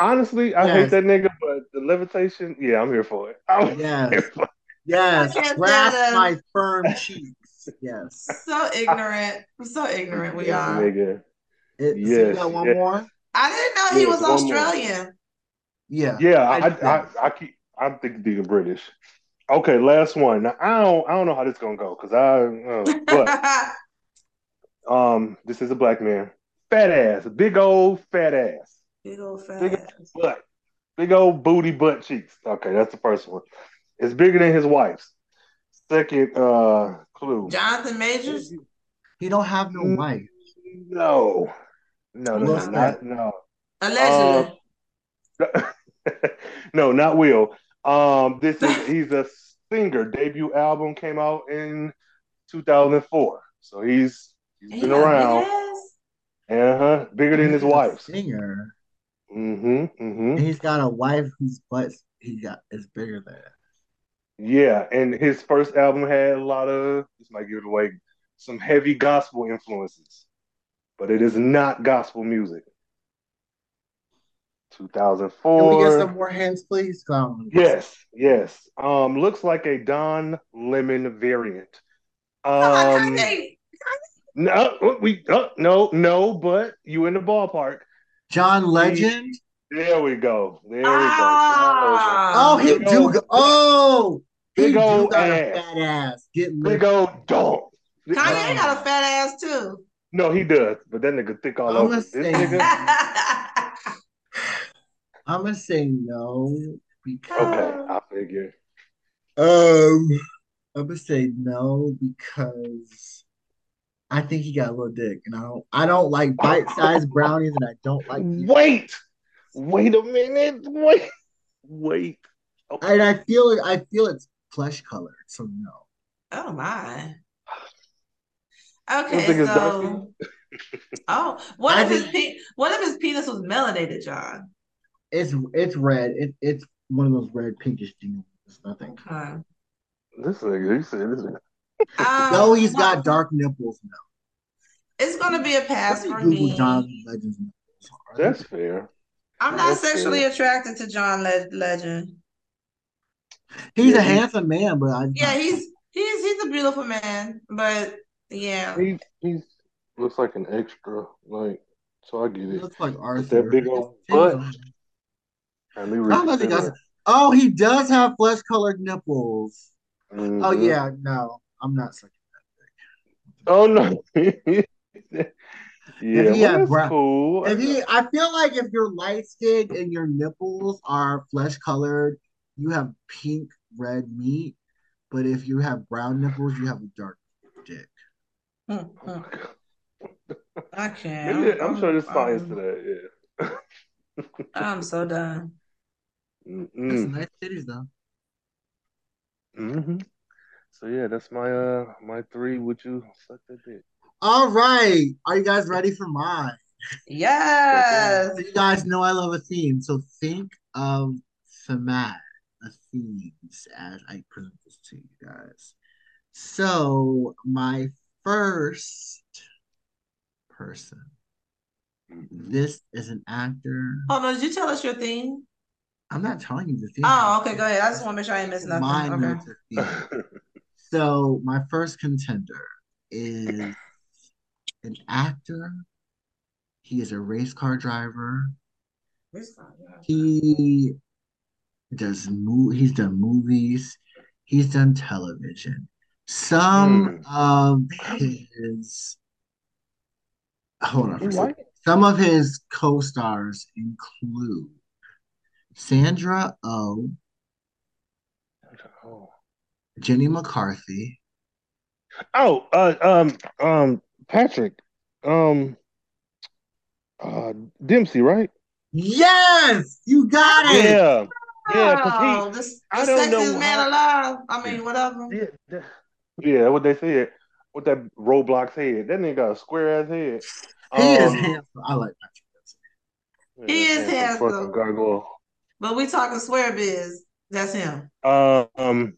Honestly, I Yes. hate that nigga, but the levitation, yeah, I'm here for it. I'm Yes. here for it. Yes, grasp stand him. my firm cheeks. Yes. So ignorant. So ignorant we Yes, are. nigga. It, so you Yes, got one yes. more? I didn't know he Yes, was one more. Australian. Yeah. Yeah, I I, did I. I, keep. I'm thinking being British. Okay, last one. Now, I don't, I don't know how this is gonna go because I, uh, but um, this is a black man, fat ass, big old fat ass, Big old fat Big- ass. butt, big old booty butt cheeks. Okay, that's the first one. It's bigger than his wife's. Second uh clue. Jonathan Majors. He don't have no Mm. wife. No, no, no, What's no, that? not, Allegedly. no, no, not Will. Um, this is he's a singer. Debut album came out in 2004, so he's he's He been got a big around. Uh huh. Bigger than his He's a wife's. Singer. Mm-hmm. Mm-hmm. he's got a wife whose butt he got is bigger than. Yeah, and his first album had a lot of this might give it away some heavy gospel influences, but it is not gospel music. 2004. Can 2004. we get some more hints, please? I. Yes, yes. Um, looks like a Don Lemon variant. Oh, Um, Kanye. No, we uh, no no, but you in the ballpark. John Legend. There we go. There Ah. Oh, he Big do. ol' go- Oh, he big do ol' got a fat ass. Get we go. Big lit. old dog. Kanye got a fat ass too. No, he does, but that nigga thick all I'm over. gonna This say- nigga. I'm gonna say no because Okay, I figure. um, I'm gonna say no because I think he got a little dick, and I don't. I don't like bite-sized brownies, and I don't like. people- Wait, wait a minute. Wait, wait. Okay. And I feel it. I feel it's flesh colored, so no. oh my. You Okay, so oh, what I if his think- pe- what if his penis was melanated, John? It's it's red. It, it's one of those red pinkish things. It's nothing. Okay. This nigga, he said this nigga. Um, No, he's well, got dark nipples now. It's gonna be a pass for me Google me. John Legend's nipples. That's fair. I'm not That's sexually fair. attracted to John Le- Legend. He's Yeah, a he- handsome man, but I Yeah, he's he's he's a beautiful man, but yeah. He he looks like an extra, like so I get he it. looks like Arthur. With that big old butt. titties Let me are- I don't know if he reconsider. does. Oh, he does have flesh colored nipples. Oh Mhm. yeah, no, I'm not sucking. That. Oh no. yeah, he well, had that's brown- cool. If he, I feel like if you're light skinned and your nipples are flesh colored, you have pink red meat. But if you have brown nipples, you have a dark dick. Hmm, hmm. I can't. Maybe- I'm sure there's science I'm- to that. Yeah. I'm so done. That's Mm-mm. nice titties though. hmm So yeah, that's my uh my three. Would you suck that dick? All right, are you guys ready for mine? Yes. You guys know I love a theme, so think of themat, a themes as I present this to you guys. So my first person, Mhm. this is an actor. Oh no, did you tell us your theme? I'm not telling you the theme. Oh, okay, go ahead. I just want to make sure I ain't missing My nothing. Okay. theme. So my first contender is an actor. He is a race car driver. He does move. he's done movies, he's done television. Some of his hold on for a second. Some of his co-stars include Sandra Oh, Oh. Jenny McCarthy, Oh, uh, um, um, Patrick, um, uh, Dempsey, right? Yes, you got it. Yeah, yeah, Oh, because this the I don't know man how- alive. I mean, whatever. yeah, yeah, what they said with that Roblox head. That nigga got a square ass head. He is Um, handsome. I like Patrick Dempsey. He is handsome. Fucking gargoyle. But we talking swear biz. That's him. Um,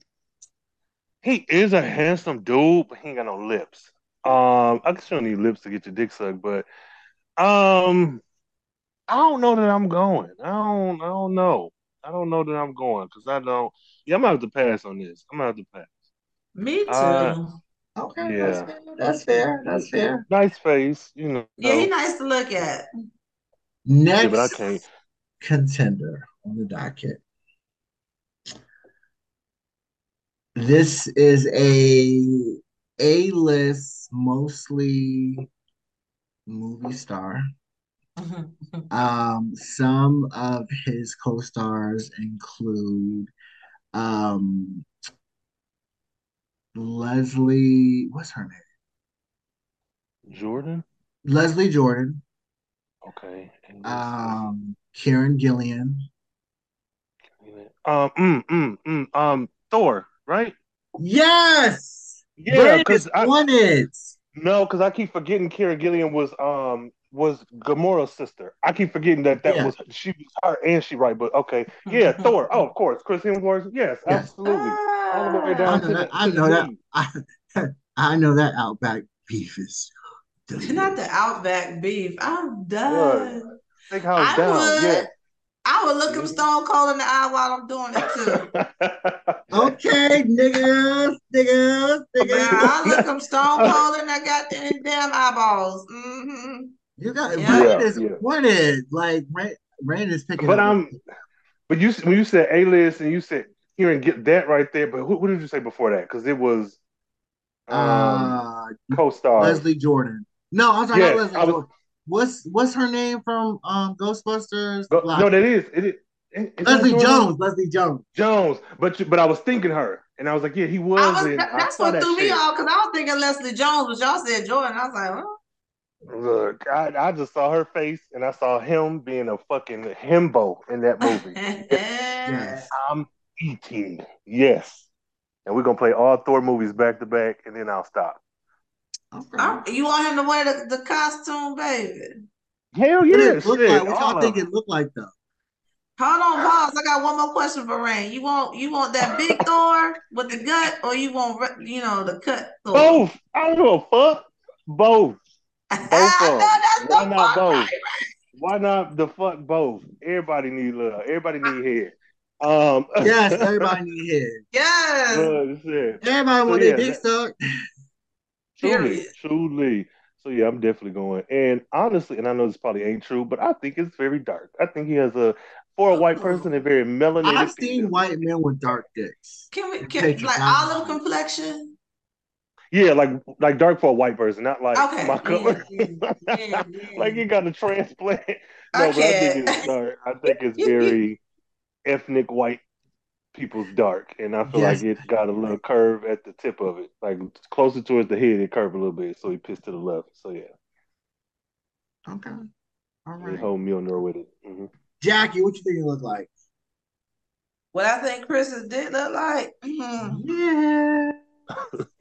he is a handsome dude, but he ain't got no lips. Um, I guess you don't need lips to get your dick sucked, but um, I don't know that I'm going. I don't. I don't know. I don't know that I'm going because I don't. Yeah, I'm gonna have to pass on this. I'm gonna have to pass. Me too. Uh, Okay, Yeah. that's fair. That's fair. That's fair. Nice face, you know. yeah, he nice to look at. Next Yeah, but I can't. contender on the docket. This is a A-list, mostly movie star. Um, some of his co-stars include um Leslie, what's her name? Jordan. Leslie Jordan, Okay. Um, Karen Gillan. um, mm, mm, mm, um, Thor, right? Yes! Yeah, because I won it. no, because I keep forgetting Karen Gillan was um was Gamora's sister. I keep forgetting that that Yeah. was she was her and she right, but okay, yeah, Thor. Oh, of course, Chris Hemsworth. Yes, Yes. absolutely. All the way I know to that. the, I know that. I, I know that Outback beef is Not the Outback beef. I'm done. Steakhouse I down. would. Yeah. I would look him stone cold in the eye while I'm doing it too. Okay, niggas, niggas, Man, niggas. I look them stone cold and I got them damn eyeballs. hmm You got Yeah. Rhayne Yeah, is yeah. disappointed. Like Rhayne, Rhayne is picking But up. I'm, but you when you said A list and you said here and get that right there. But who, what did you say before that? Because it was um, uh co-star. Leslie Jordan. No, I'm sorry, Yes, not Leslie was- Jordan. What's what's her name from um Ghostbusters? Go- Black- no, that is it. is- is that Leslie Jones. Leslie Jones. Jones, but you, but I was thinking her, and I was like, yeah, he was. I was, in, that- I that's saw what that threw me shit. off because I was thinking Leslie Jones, but y'all said Jordan. I was like, huh? Look, I, I just saw her face, and I saw him being a fucking himbo in that movie. Yes. I'm eating, yes, and we're gonna play all Thor movies back to back, and then I'll stop. Okay. You want him to wear the, the costume, baby? Hell yeah, it look shit, like? What y'all think it look like though? Hold on, pause. I got one more question for Rhayne. You want you want that big Thor with the gut, or you want you know the cut Thor? Both. I don't give a fuck. Both. I Both know of 'em. that's Why not both? right? Why not the fuck both? Everybody need love. Everybody need head. Um. Yes, everybody need head. Yes. Good shit. Everybody want So, their yeah, dick sucked. Truly, truly. So yeah, I'm definitely going. And honestly, and I know this probably ain't true, but I think it's very dark. I think he has a for a white person a very melanated. I've seen penis. white men with dark dicks. Can we Take can like olive complexion? Yeah, like like dark for a white person, not like Okay. my color. Yeah, yeah, yeah, yeah. like you got a transplant. No, but I think it's dark. I think it's very ethnic white people's dark, and I feel Yes. like it got a little curve at the tip of it, like closer towards the head. It curved a little bit, so he pissed to the left. So yeah, Okay. All he right. whole Mjolnir with it. hmm Jackie, what you think it looked like? What I think Chris's did look like? Mhm. Yeah.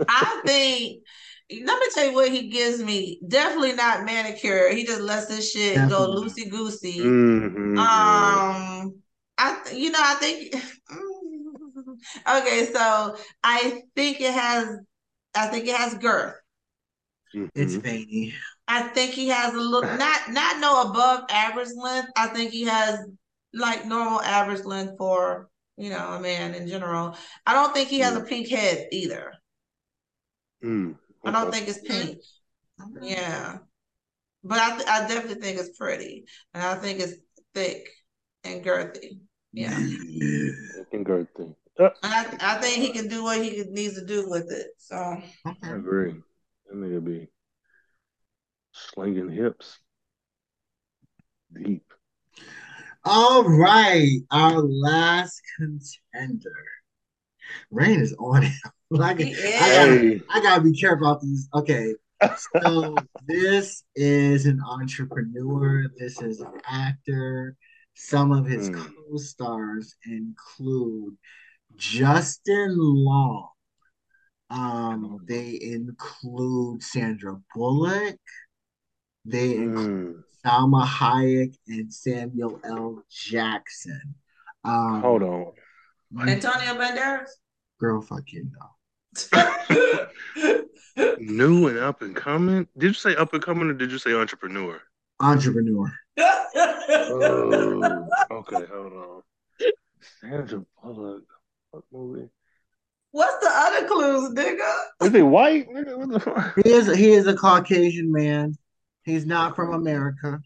I think. Let me tell you what he gives me. Definitely not manicure. He just lets this shit go loosey goosey. hmm Um, I you know I think okay, so I think it has I think it has girth. It's Mm-hmm. veiny. I think he has a look not not no above average length. I think he has like normal average length for you know a man in general. I don't think he has a pink head either. mm I don't think it's pink. Yeah, but I th- I definitely think it's pretty, and I think it's thick and girthy. Yeah. Fucking girth thing. Uh, I, I think he can do what he needs to do with it. So I Okay. agree. That nigga be slinging hips deep. All right. Our last contender. Rhayne is on it. like, He I, gotta, I gotta be careful about these. Okay. So this is an entrepreneur. This is an actor. Some of his Hmm. co-stars include Justin Long. Um, they include Sandra Bullock. They include mm, Salma Hayek and Samuel L. Jackson. Um, hold on. Antonio Banderas. girl, fuck you, no. New and up and coming. Did you say up and coming or did you say entrepreneur? Entrepreneur. Oh, okay, hold on. Sandra Bullock. What movie? What's the other clues, nigga? Is he white? Nigga, what the fuck? He is he is a Caucasian man. He's not from America.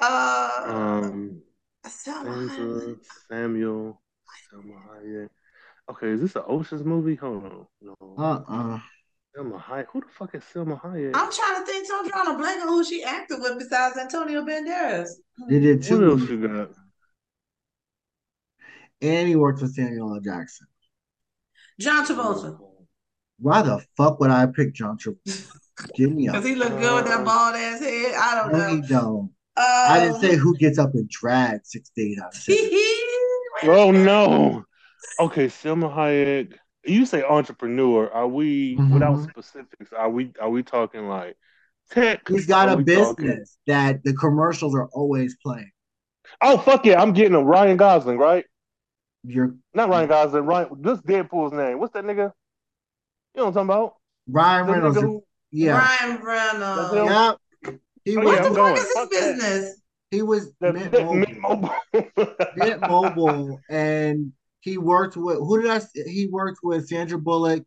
Uh, Um, Selma Sandra, Samuel, Selma Hayek. Okay, is this an Ocean's movie? Hold on. No. Uh-uh. Selma Hayek. Who the fuck is Selma Hayek? I'm trying to think. So I'm drawing a blank on who she acted with besides Antonio Banderas. They did What two else movies. you got? And he worked with Samuel L. Jackson. John Travolta. Why the fuck would I pick John Travolta? Give me a Cause he look good with that bald ass head. I don't no, he know. don't. I didn't Um, say who gets up and drag six days out of seven. Oh no. Okay, Selma Hayek. You say entrepreneur. Are we without Mhm. specifics? Are we are we talking like tech? He's got Are a business talking- that the commercials are always playing. Oh fuck yeah! I'm getting a Ryan Gosling, right? You're Not Ryan Gosling. Ryan. This Deadpool's name. What's that nigga? You know what I'm talking about? Ryan The Reynolds. who- yeah. Ryan Reynolds. him? Yeah. He Oh, was What the fuck is his Fuck that. business? he was The Mint Mint Mobile. Mobile. Mint Mobile and he worked with who did I? He worked with Sandra Bullock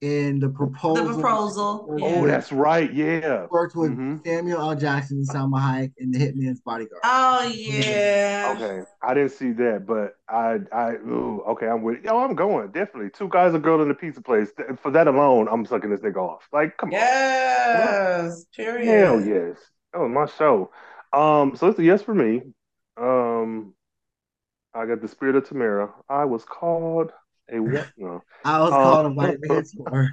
in the proposal. The proposal. Oh, Yeah. that's right. Yeah. Worked with Mhm. Samuel L. Jackson and Salma Hayek in The Hitman's Bodyguard. Oh yeah. Okay, I didn't see that, but I, I, ooh, okay, I'm with. Yo, I'm going definitely. Two guys, a girl in a pizza place. For that alone, I'm sucking this nigga off. Like, come Yes. on, Yes. Period. hell yes, that was my show. Um, so it's a yes for me. Um, I got the spirit of Tamara. I was called a what? No, I was Uh, called a white man's whore.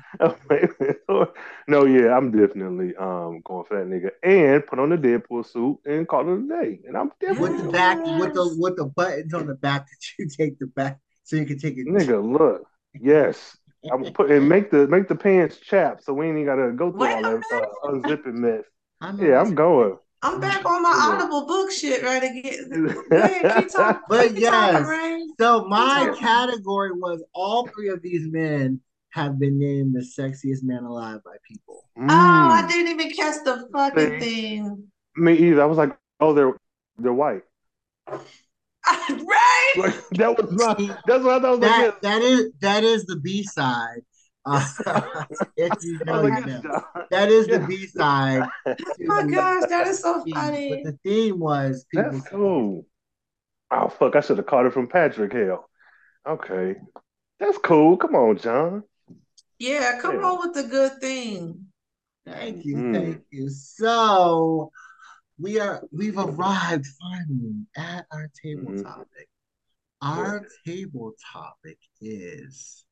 no, yeah, I'm definitely um going for that nigga and put on the Deadpool suit and call it a day. And I'm definitely with the back, with the with the buttons on the back that you take the back so you can take it. Nigga, look. Yes. I'm put and make the make the pants chap so we ain't even gotta go through Wait all that uh, unzipping mess. I know Yeah, I'm going. I'm back on my Yeah. Audible book shit right again. Go ahead, keep talking. But keep talking, yes. So my Yeah. category was all three of these men have been named the sexiest man alive by people. Oh, I Mm. didn't even catch the fucking thing. Me either. I was like, oh, they're they're white. right? Like that was not. That's what I thought. Was That like, that is that is the B side. Uh, if you know, was like, you know. John. that is the Yeah. B side. Oh my gosh, that is so funny. But the theme was people. That's cool. Oh fuck! I should have caught it from Patrick Hell. Okay, that's cool. Come on, John. Yeah, come Yeah. on with the good thing. Thank you, Mm. thank you. So we are we've arrived finally at our table Mhm. topic. Our table topic is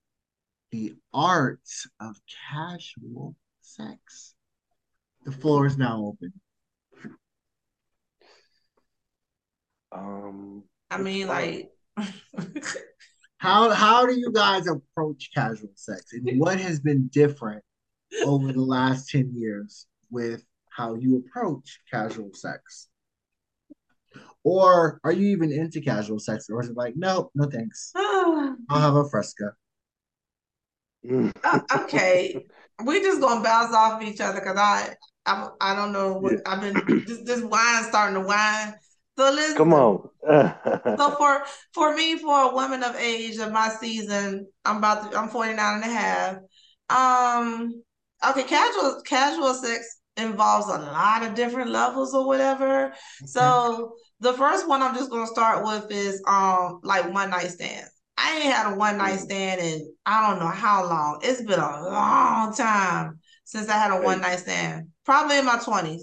the art of casual sex. The floor is now open. Um, I mean, like, How how do you guys approach casual sex and what has been different over the last 10 years with how you approach casual sex? Or are you even into casual sex? Or is it like, no, no thanks. I'll have a fresca. Uh, okay, we're just gonna bounce off each other because I, I, I don't know what Yeah. I've been. This, this wine starting to wine. So listen. Come on. So for for me, for a woman of age of my season, I'm about to, I'm 49 and a half. Um, okay, casual casual sex involves a lot of different levels or whatever. So the first one I'm just gonna start with is um like one night stands. I ain't had a one night stand in I don't know how long. It's been a long time since I had a one night stand. Probably in my 20s.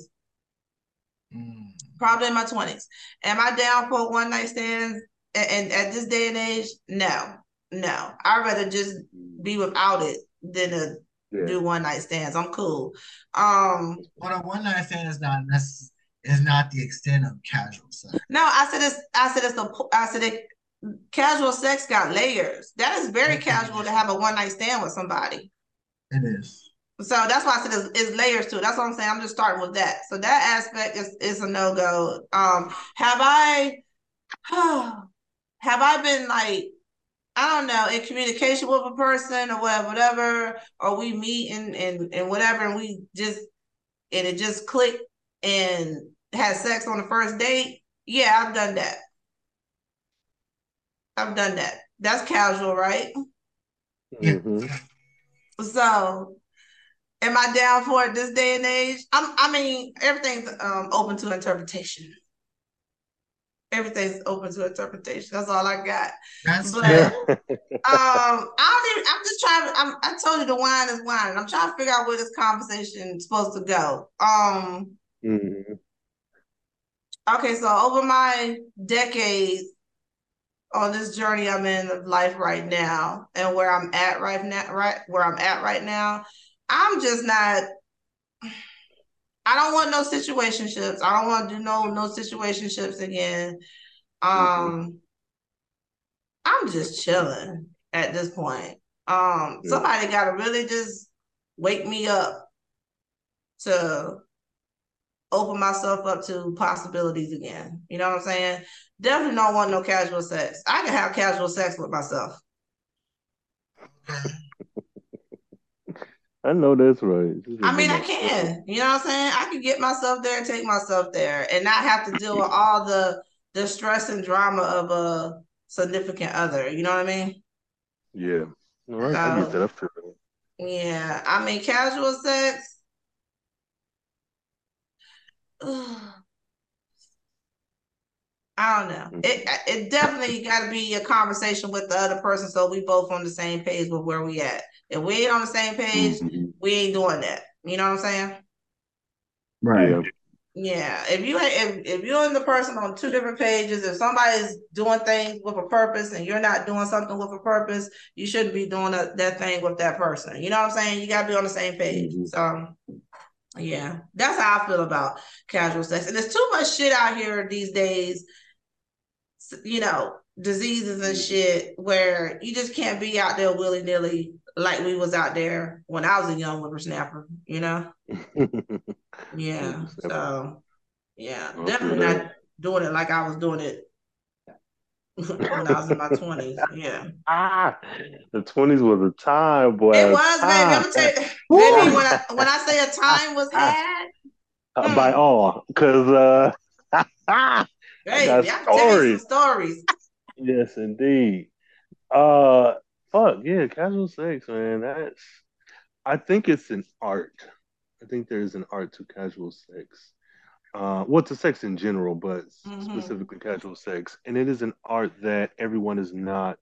Mm. Probably in my 20s. Am I down for one night stands? And, at this day and age, no, no. I'd rather just be without it than to Yeah. do one night stands. I'm cool. Um, But a one night stand is not necess- is not the extent of casual sex. no, I said it's I said it's the I said it casual sex got layers. That is very casual to have a one night stand with somebody. It is. So that's why I said it's, it's layers too. That's what I'm saying. I'm just starting with that. So that aspect is is a no go. Um, have I have I been like I don't know in communication with a person or whatever, whatever, or we meet and and and whatever, and we just and it just clicked and had sex on the first date. Yeah, I've done that. I've done that. That's casual, right? Mhm. So, am I down for it this day and age? I'm, I mean, everything's um, open to interpretation. Everything's open to interpretation. That's all I got. That's But- fair. Um, I don't even. I'm just trying. To, I'm, I told you the wine is wine, and I'm trying to figure out where this conversation is supposed to go. Um. Mhm. Okay, so over my decades on this journey I'm in of life right now, and where I'm at right now, right where I'm at right now, I'm just not. I don't want no situationships. I don't want to do no no situationships again. Um, I'm just chilling at this point. Um, Yeah. somebody got to really just wake me up to open myself up to possibilities again. You know what I'm saying? Definitely don't want no casual sex. I can have casual sex with myself. I know that's right. I mean, I can. You know what I'm saying? I can get myself there and take myself there and not have to deal with all the the stress and drama of a significant other. You know what I mean? Yeah. All right. I get that. I feel that. Yeah. I mean, casual sex. I don't know. It it definitely got to be a conversation with the other person, so we both on the same page with where we at. If we ain't on the same page, mm-hmm. we ain't doing that. You know what I'm saying? Right. Yeah. Yeah, if you if if you and the person on two different pages, if somebody's doing things with a purpose and you're not doing something with a purpose, you shouldn't be doing a, that thing with that person. You know what I'm saying? You gotta be on the same page. Mm-hmm. So, yeah, that's how I feel about casual sex. And there's too much shit out here these days. You know, diseases and mm-hmm. shit where you just can't be out there willy nilly like we was out there when I was a young whippersnapper. You know. Yeah. So yeah, definitely not doing it like I was doing it when I was in my twenties. Yeah. Ah, the twenties was a time, boy. It was, baby. I'm tell you, baby. When I when I say a time was had, uh, hmm. by all, because uh, hey, I got stories. stories. yes, indeed. Uh, fuck yeah, casual sex, man. That's. I think it's an art. I think there's an art to casual sex. Uh, well, to sex in general, but mm-hmm. specifically casual sex, and it is an art that everyone is not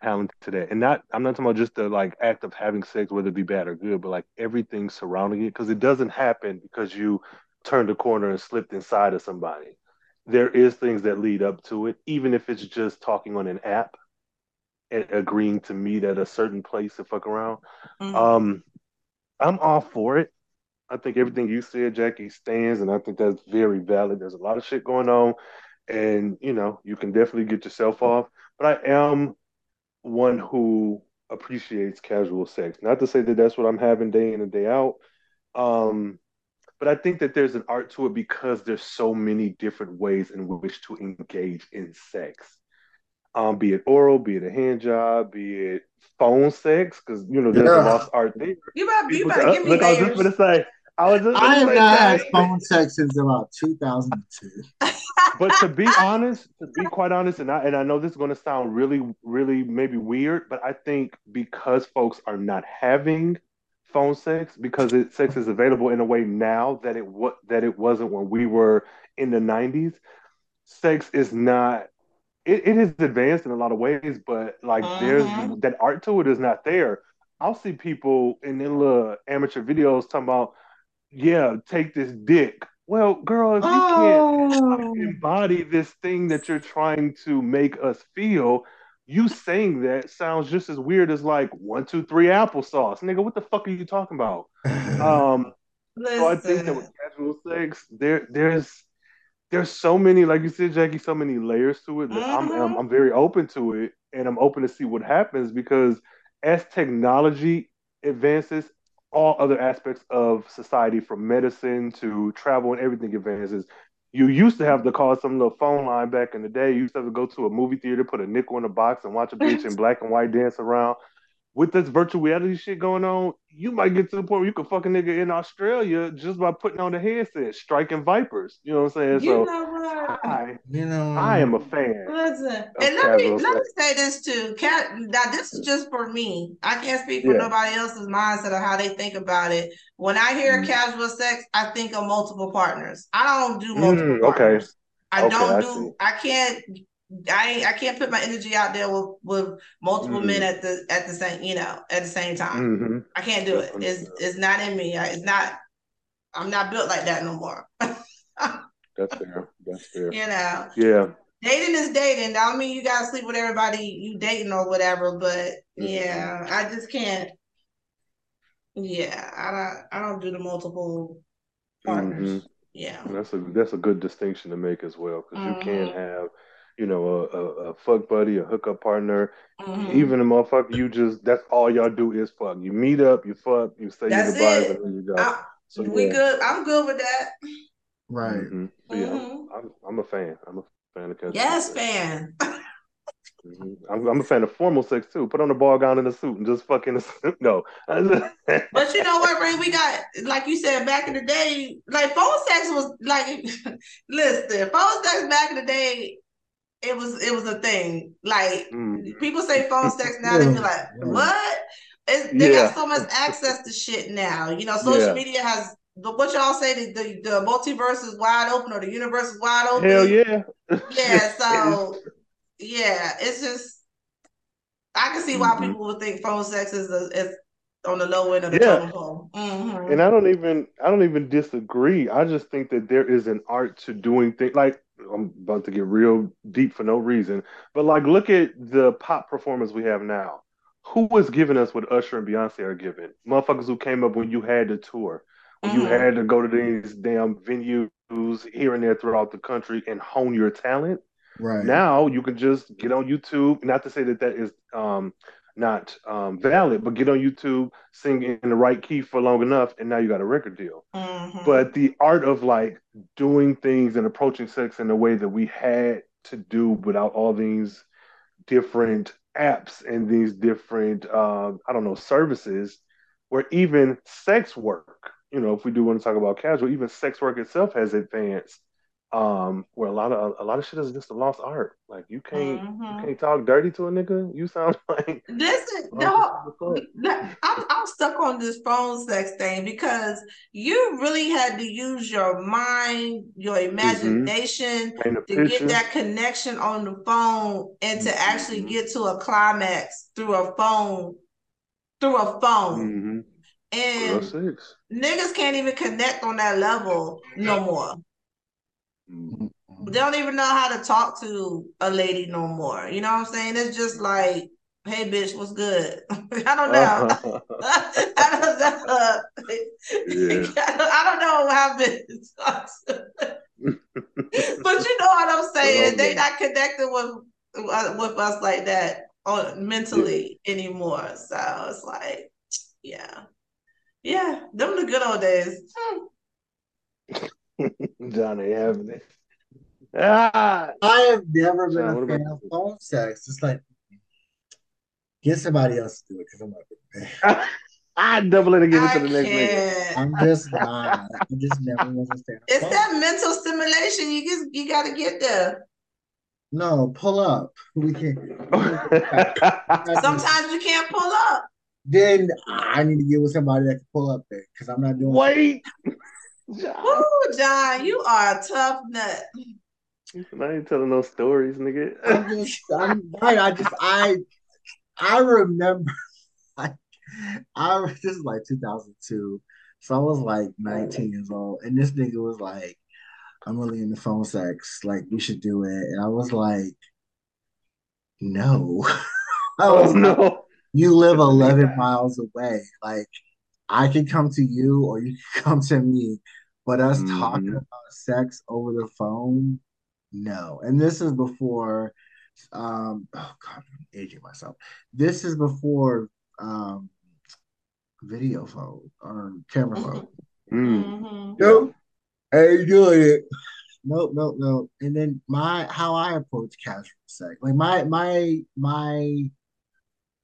talented at. And not, I'm not talking about just the like act of having sex, whether it be bad or good, but like everything surrounding it, because it doesn't happen because you turned a corner and slipped inside of somebody. There is things that lead up to it, even if it's just talking on an app and agreeing to meet at a certain place to fuck around. Mm-hmm. Um, I'm all for it. I think everything you said, Jackie, stands, and I think that's very valid. There's a lot of shit going on, and you know, you can definitely get yourself off. But I am one who appreciates casual sex. Not to say that that's what I'm having day in and day out, um, but I think that there's an art to it because there's so many different ways in which to engage in sex um, be it oral, be it a hand job, be it phone sex, because you know there's yeah. a lost art there. You better, you better give me Look, layers. I was just gonna say. I was just. I have not had phone sex since about 2002. but to be honest, to be quite honest, and I and I know this is going to sound really, really maybe weird, but I think because folks are not having phone sex because it, sex is available in a way now that it what that it wasn't when we were in the 90s. Sex is not it, it is advanced in a lot of ways, but like uh-huh. there's that art to it is not there. I'll see people in their little amateur videos talking about, yeah, take this dick. Well, girl, if you oh. can't embody this thing that you're trying to make us feel, you saying that sounds just as weird as like one, two, three applesauce. Nigga, what the fuck are you talking about? um, so I think that with casual sex, there there's there's so many, like you said, Jackie, so many layers to it that mm-hmm. I'm, I'm, I'm very open to it, and I'm open to see what happens because as technology advances, all other aspects of society, from medicine to travel and everything advances. You used to have to call some little phone line back in the day. You used to have to go to a movie theater, put a nickel in a box, and watch a bitch in black and white dance around with this virtual reality shit going on, you might get to the point where you can fuck a nigga in Australia just by putting on the headset, striking vipers. You know what I'm saying? You so know what? I, you know, I am a fan. Listen, and let me let me say this too. Cat, now this is just for me. I can't speak for yeah. nobody else's mindset or how they think about it. When I hear mm. casual sex, I think of multiple partners. I don't do multiple mm, okay. partners. I okay, don't do. I, I can't I I can't put my energy out there with, with multiple mm-hmm. men at the at the same you know at the same time. Mm-hmm. I can't do it. It's it's not in me. I it's not. I'm not built like that no more. That's fair. That's fair. You know. Yeah. Dating is dating. I don't mean you gotta sleep with everybody you dating or whatever, but mm-hmm. yeah, I just can't. Yeah, I don't. I don't do the multiple partners. Mm-hmm. Yeah, that's a that's a good distinction to make as well because you can mm-hmm. have you know, a, a, a fuck buddy, a hookup partner, mm-hmm. even a motherfucker. You just that's all y'all do is fuck. You meet up, you fuck, you say that's your goodbyes, it. and then you go. I, so, we yeah. good. I'm good with that. Right. Mm-hmm. So, yeah, mm-hmm. I'm, I'm, a fan. I'm a fan of Yes, fan. Mm-hmm. I'm, I'm, a fan of formal sex too. Put on a ball gown and a suit and just fucking no. but you know what, Ray? We got like you said back in the day, like phone sex was like listen, phone sex back in the day it was it was a thing. Like Mm. people say phone sex now, they be like, what? It's, they Yeah. got so much access to shit now. You know, social Yeah. media has the, what y'all say the, the the multiverse is wide open or the universe is wide open. Hell yeah. Yeah, so yeah, it's just I can see why Mhm. people would think phone sex is a, is on the low end of the Yeah. totem pole. Mhm. And I don't even I don't even disagree. I just think that there is an art to doing things like I'm about to get real deep for no reason. But like look at the pop performers we have now. Who was giving us what Usher and Beyonce are giving? Motherfuckers who came up when you had to tour. When you Mhm. had to go to these damn venues here and there throughout the country and hone your talent. Right. Now you can just get on YouTube. Not to say that that is um, not um, valid, but get on YouTube, sing in the right key for long enough, and now you got a record deal. Mhm. But the art of like doing things and approaching sex in a way that we had to do without all these different apps and these different um, I don't know services, where even sex work, you know, if we do want to talk about casual, even sex work itself has advanced. Um, where a lot of a lot of shit is just a lost art. Like you can't Mhm. you can't talk dirty to a nigga. You sound like This is the Oh, whole, the? I'm, I'm stuck on this phone sex thing because you really had to use your mind, your imagination paint a to picture. get that connection on the phone and to actually Mhm. get to a climax through a phone, through a phone. Mm-hmm. And niggas can't even connect on that level no more. They don't even know how to talk to a lady no more. You know what I'm saying? It's just like, hey, bitch, what's good? I don't know. I don't know. Yeah. I don't know what happened. but you know what I'm saying? They not connected with uh, with us like that on mentally anymore. So it's like, yeah, yeah, them the good old days. Hmm. John ain't having it. Ah, I have never been John, a fan of you? phone sex. It's like get somebody else to do it because I'm not. I double it and give it I to the next nigga. can't. I'm just not. I just never was a fan. It's phone that mental stimulation. You just you got to get there. No, pull up. We can't. Sometimes you can't pull up. Then I need to get with somebody that can pull up there because I'm not doing. Wait. John. Woo, John, you are a tough nut. I ain't telling no stories, nigga. I'm just. I'm right. I just. I. I remember. Like, I this is like 2002, so I was like 19 years old, and this nigga was like, "I'm really into phone sex. Like, we should do it." And I was like, "No." I oh was like, no. you live 11 miles away. Like, I could come to you or you can come to me, but us talking Mhm. about sex over the phone, no. And this is before, um, oh God, I'm aging myself. This is before um, video phone or camera phone. Mm. Mhm. Nope. I ain't doing it. Nope, nope, nope. And then my how I approach casual sex, like my my my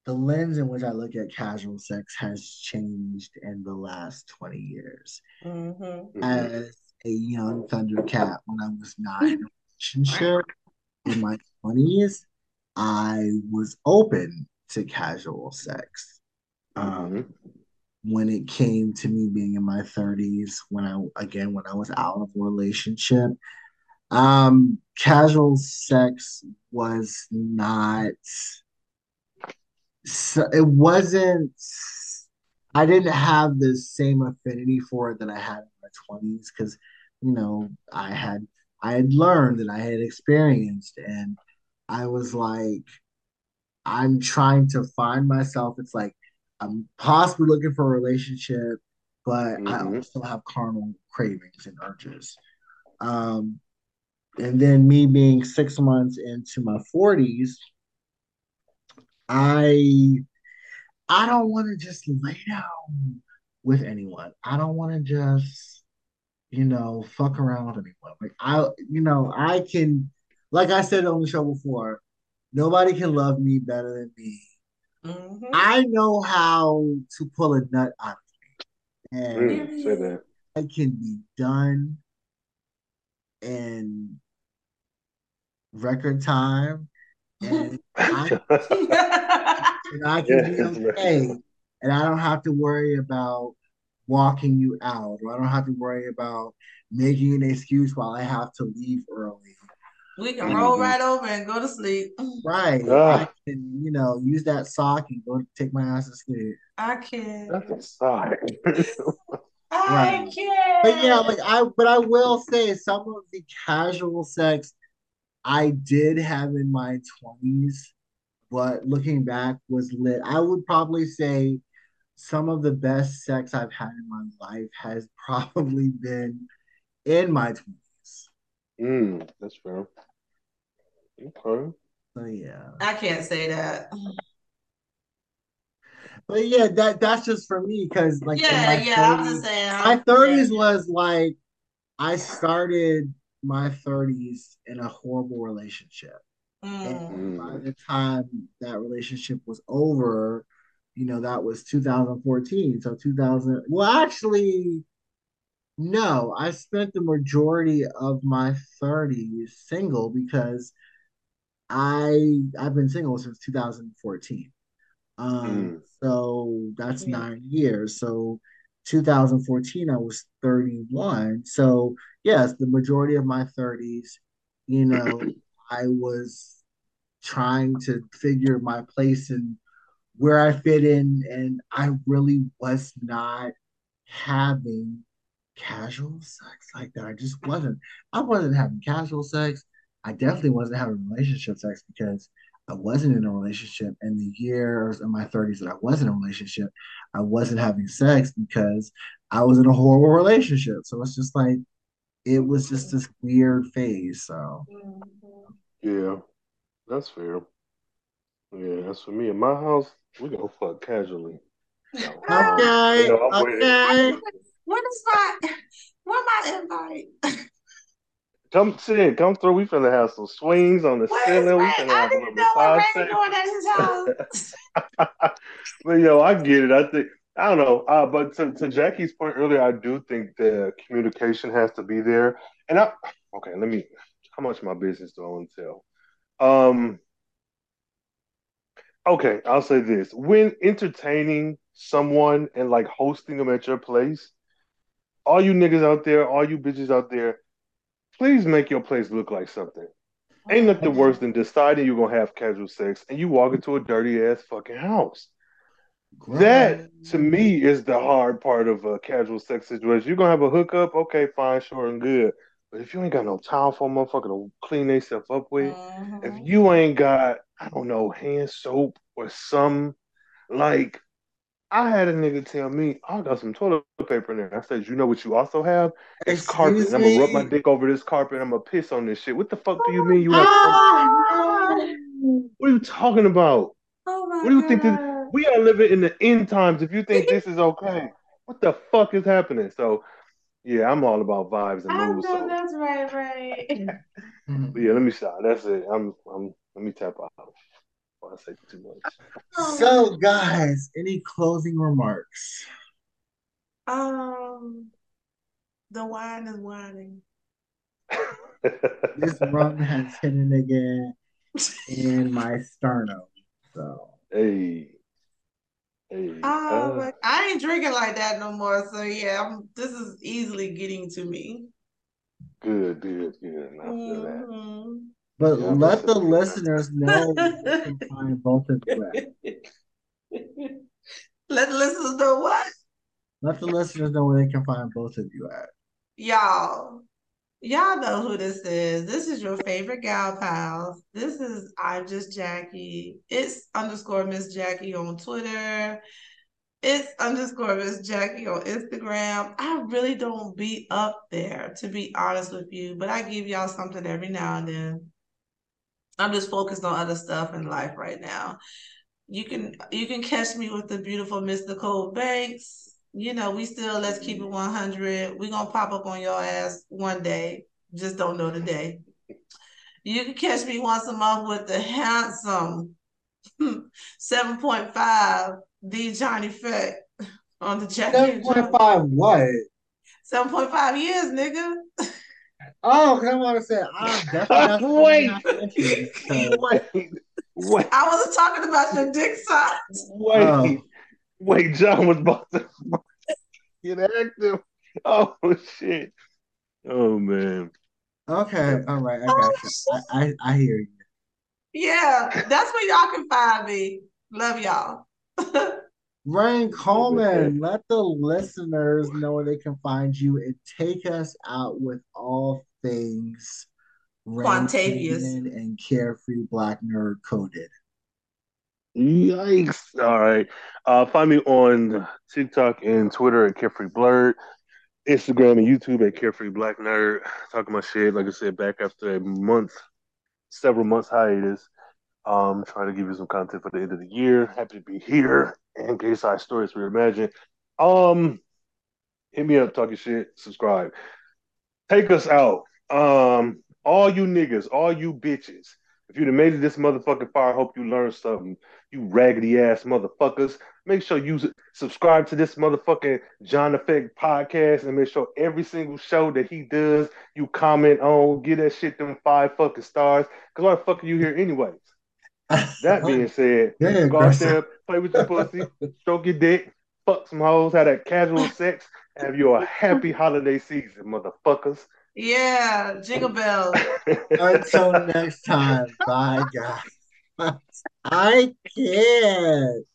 the lens in which I look at casual sex has changed in the last 20 years. Mhm. Mhm. As a young Thundercat, when I was not in a relationship in my 20s, I was open to casual sex. Um, Mhm. when it came to me being in my 30s, when I again when I was out of a relationship, um, casual sex was not so it wasn't I didn't have the same affinity for it that I had in my 20s because you know I had I had learned and I had experienced and I was like I'm trying to find myself. It's like I'm possibly looking for a relationship, but I Mhm. also have carnal cravings and urges. Um, and then me being six months into my 40s, I I don't want to just lay down with anyone. I don't want to just, you know, fuck around with anyone. Like I, you know, I can, like I said on the show before, nobody can love me better than me. Mhm. I know how to pull a nut out of me, and Mm. Say that. it can be done. in record time, and I, and I can be Yes, right. okay, and I don't have to worry about walking you out, or I don't have to worry about making an excuse while I have to leave early. we can roll right over and go to sleep. Right. Ah. I can, you know, use that sock and go take my ass to sleep. I can't. That's a sign. I Right. can't. But yeah, like I but I will say some of the casual sex I did have in my 20s, but looking back was lit. I would probably say some of the best sex I've had in my life has probably been in my 20s. mm, that's fair. Okay. So yeah. I can't say that. But yeah, that that's just for me because like in yeah, my yeah. I'm just saying. my I'm- 30s was like I started my 30s in a horrible relationship. Mm. And by the time that relationship was over, you know, that was 2014. So 2000, well, actually, no, I spent the majority of my 30s single because I I've been single since 2014. Um, Mm. so that's Yeah. nine years. So 2014, I was 31. So yes, the majority of my 30s, you know, I was trying to figure my place and where I fit in, and I really was not having casual sex like that. I just wasn't. I wasn't having casual sex. I definitely wasn't having relationship sex because I wasn't in a relationship. And the years in my 30s that I was in a relationship, I wasn't having sex because I was in a horrible relationship. So it's just like, it was just this weird phase. So, Yeah, that's fair. Yeah, that's for me. In my house, we go fuck casually. So, um, okay, you know, I'm with it. okay. When is my when my invite? Come sit, come through. We finna have some swings on the Where's ceiling. We finna I have a didn't know what session. doing at his house. but yo, I get it. I think I don't know. Uh, but to, to Jackie's point earlier, I do think the communication has to be there. And I okay, let me. How much my business do I want to tell? Um. Okay, I'll say this: when entertaining someone and like hosting them at your place, all you niggas out there, all you bitches out there, please make your place look like something. Ain't nothing worse than deciding you're gonna have casual sex and you walk into a dirty ass fucking house. That to me is the hard part of a casual sex situation. You're gonna have a hookup, okay, fine, sure and good. But if you ain't got no towel for a motherfucker to clean themselves up with, if Mhm. you ain't got, I don't know, hand soap or some like I had a nigga tell me, I got some toilet paper in there. I said, you know what you also have? It's carpet. Excuse And I'm gonna rub my dick over this carpet I'm gonna piss on this shit. What the fuck do you mean you have Ah! what are you talking about? Oh my What do you think this we are living in the end times if you think this is okay. What the fuck is happening? So yeah, I'm all about vibes and I moods. know So that's right, right. yeah, let me stop. That's it. I'm I'm let me tap out. Before I say too much. So, guys, any closing remarks? Um, the wine is whining. This rum has hit a nigga in my sternum. So, hey. Hey. Oh, uh, but I ain't drinking like that no more. So yeah, I'm, this is easily getting to me. good, good, good. I feel that. But Yeah, let the listen. listeners know where they can find both of you at. Let the listeners know what Let the listeners know where they can find both of you at. y'all. Y'all know who this is. This is your favorite gal pals. This is I'm just Jackie. It's underscore Miss Jackie on Twitter. It's underscore Miss Jackie on Instagram. I really don't be up there, to be honest with you, but I give y'all something every now and then. I'm just focused on other stuff in life right now. You can you can catch me with the beautiful Miss Nicole Banks. You know, we still let's keep it mm-hmm. 100. We're gonna pop up on your ass one day. Just don't know the day. You can catch me once a month with the handsome 7.5 D John Effect on the Jackie 7.5 what? 7.5 years, nigga. Oh, because I want to say I'm definitely not Wait. so- Wait, wait, I wasn't talking about your dick size. wait, Oh. wait. John was about to get active. Oh shit. Oh man. Okay, all right, I got you. I, I, I hear you. Yeah, that's where y'all can find me. Love y'all. Rhayne Coleman, let the listeners know where they can find you and take us out with all things Rhayne Quantavious. And Carefree Black Nerd Coded. Yikes. All right. Uh, find me on TikTok and Twitter at Carefree Blerd, Instagram and YouTube at Carefree Black Nerd. Talking my shit, like I said, back after a month, several months hiatus. Um, trying to give you some content for the end of the year. Happy to be here. And Gay Side Stories Reimagine. Um, hit me up, talking shit, subscribe. Take us out. Um, all you niggas, all you bitches. If you'd have made it this motherfucking far, I hope you learned something. You raggedy ass motherfuckers. Make sure you subscribe to this motherfucking John Effect podcast and make sure every single show that he does, you comment on, get that shit them five fucking stars. Cause why the fuck are you here anyways? That being said, Yeah, go out there, play with your pussy, stroke your dick, fuck some hoes, have that casual sex, have you a happy holiday season, motherfuckers. Yeah, jingle bells. Until next time, bye guys. I can't.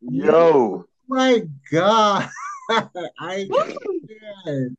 Yo. Oh my God. I can't.